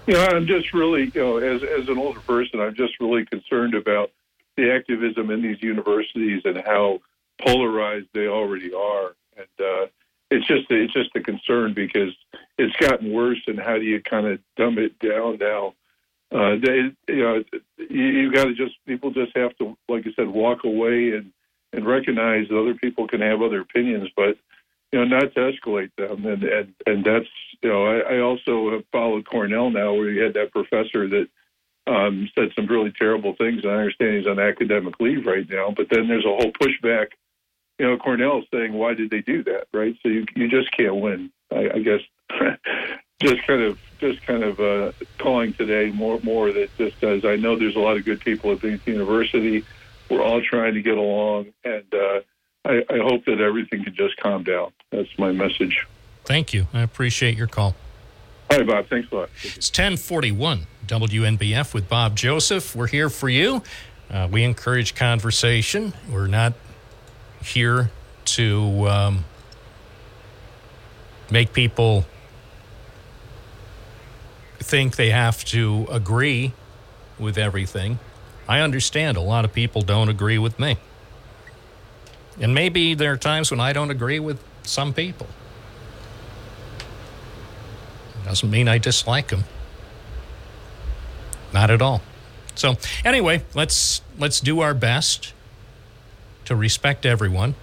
You know, I'm just really, you know, as as an older person, I'm just really concerned about the activism in these universities and how polarized they already are, and uh, it's just it's just a concern because it's gotten worse. And how do you kind of dumb it down now? Uh, they, you know, you, you got to just people just have to, like I said, walk away and and recognize that other people can have other opinions, but you know, not to escalate them. And and, and that's you know, I, I also have followed Cornell now, where you had that professor that um, said some really terrible things. And I understand he's on academic leave right now, but then there's a whole pushback. You know, Cornell saying, "Why did they do that?" Right? So you you just can't win. I, I guess (laughs) just kind of just kind of uh, calling today more more that just as I know there's a lot of good people at Binghamton University. We're all trying to get along, and uh, I, I hope that everything can just calm down. That's my message. Thank you. I appreciate your call. Hi, Bob. Thanks a lot. It's 1041 WNBF with Bob Joseph. We're here for you. Uh, we encourage conversation. We're not here to um, make people think they have to agree with everything. I understand a lot of people don't agree with me. And maybe there are times when I don't agree with some people. Doesn't mean I dislike them. Not at all. So anyway, let's let's do our best to respect everyone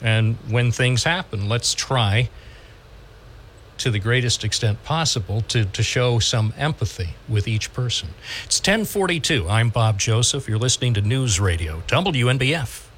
And when things happen, let's try to the greatest extent possible to, to show some empathy with each person. It's 1042. I'm Bob Joseph. You're listening to News Radio, WNBF.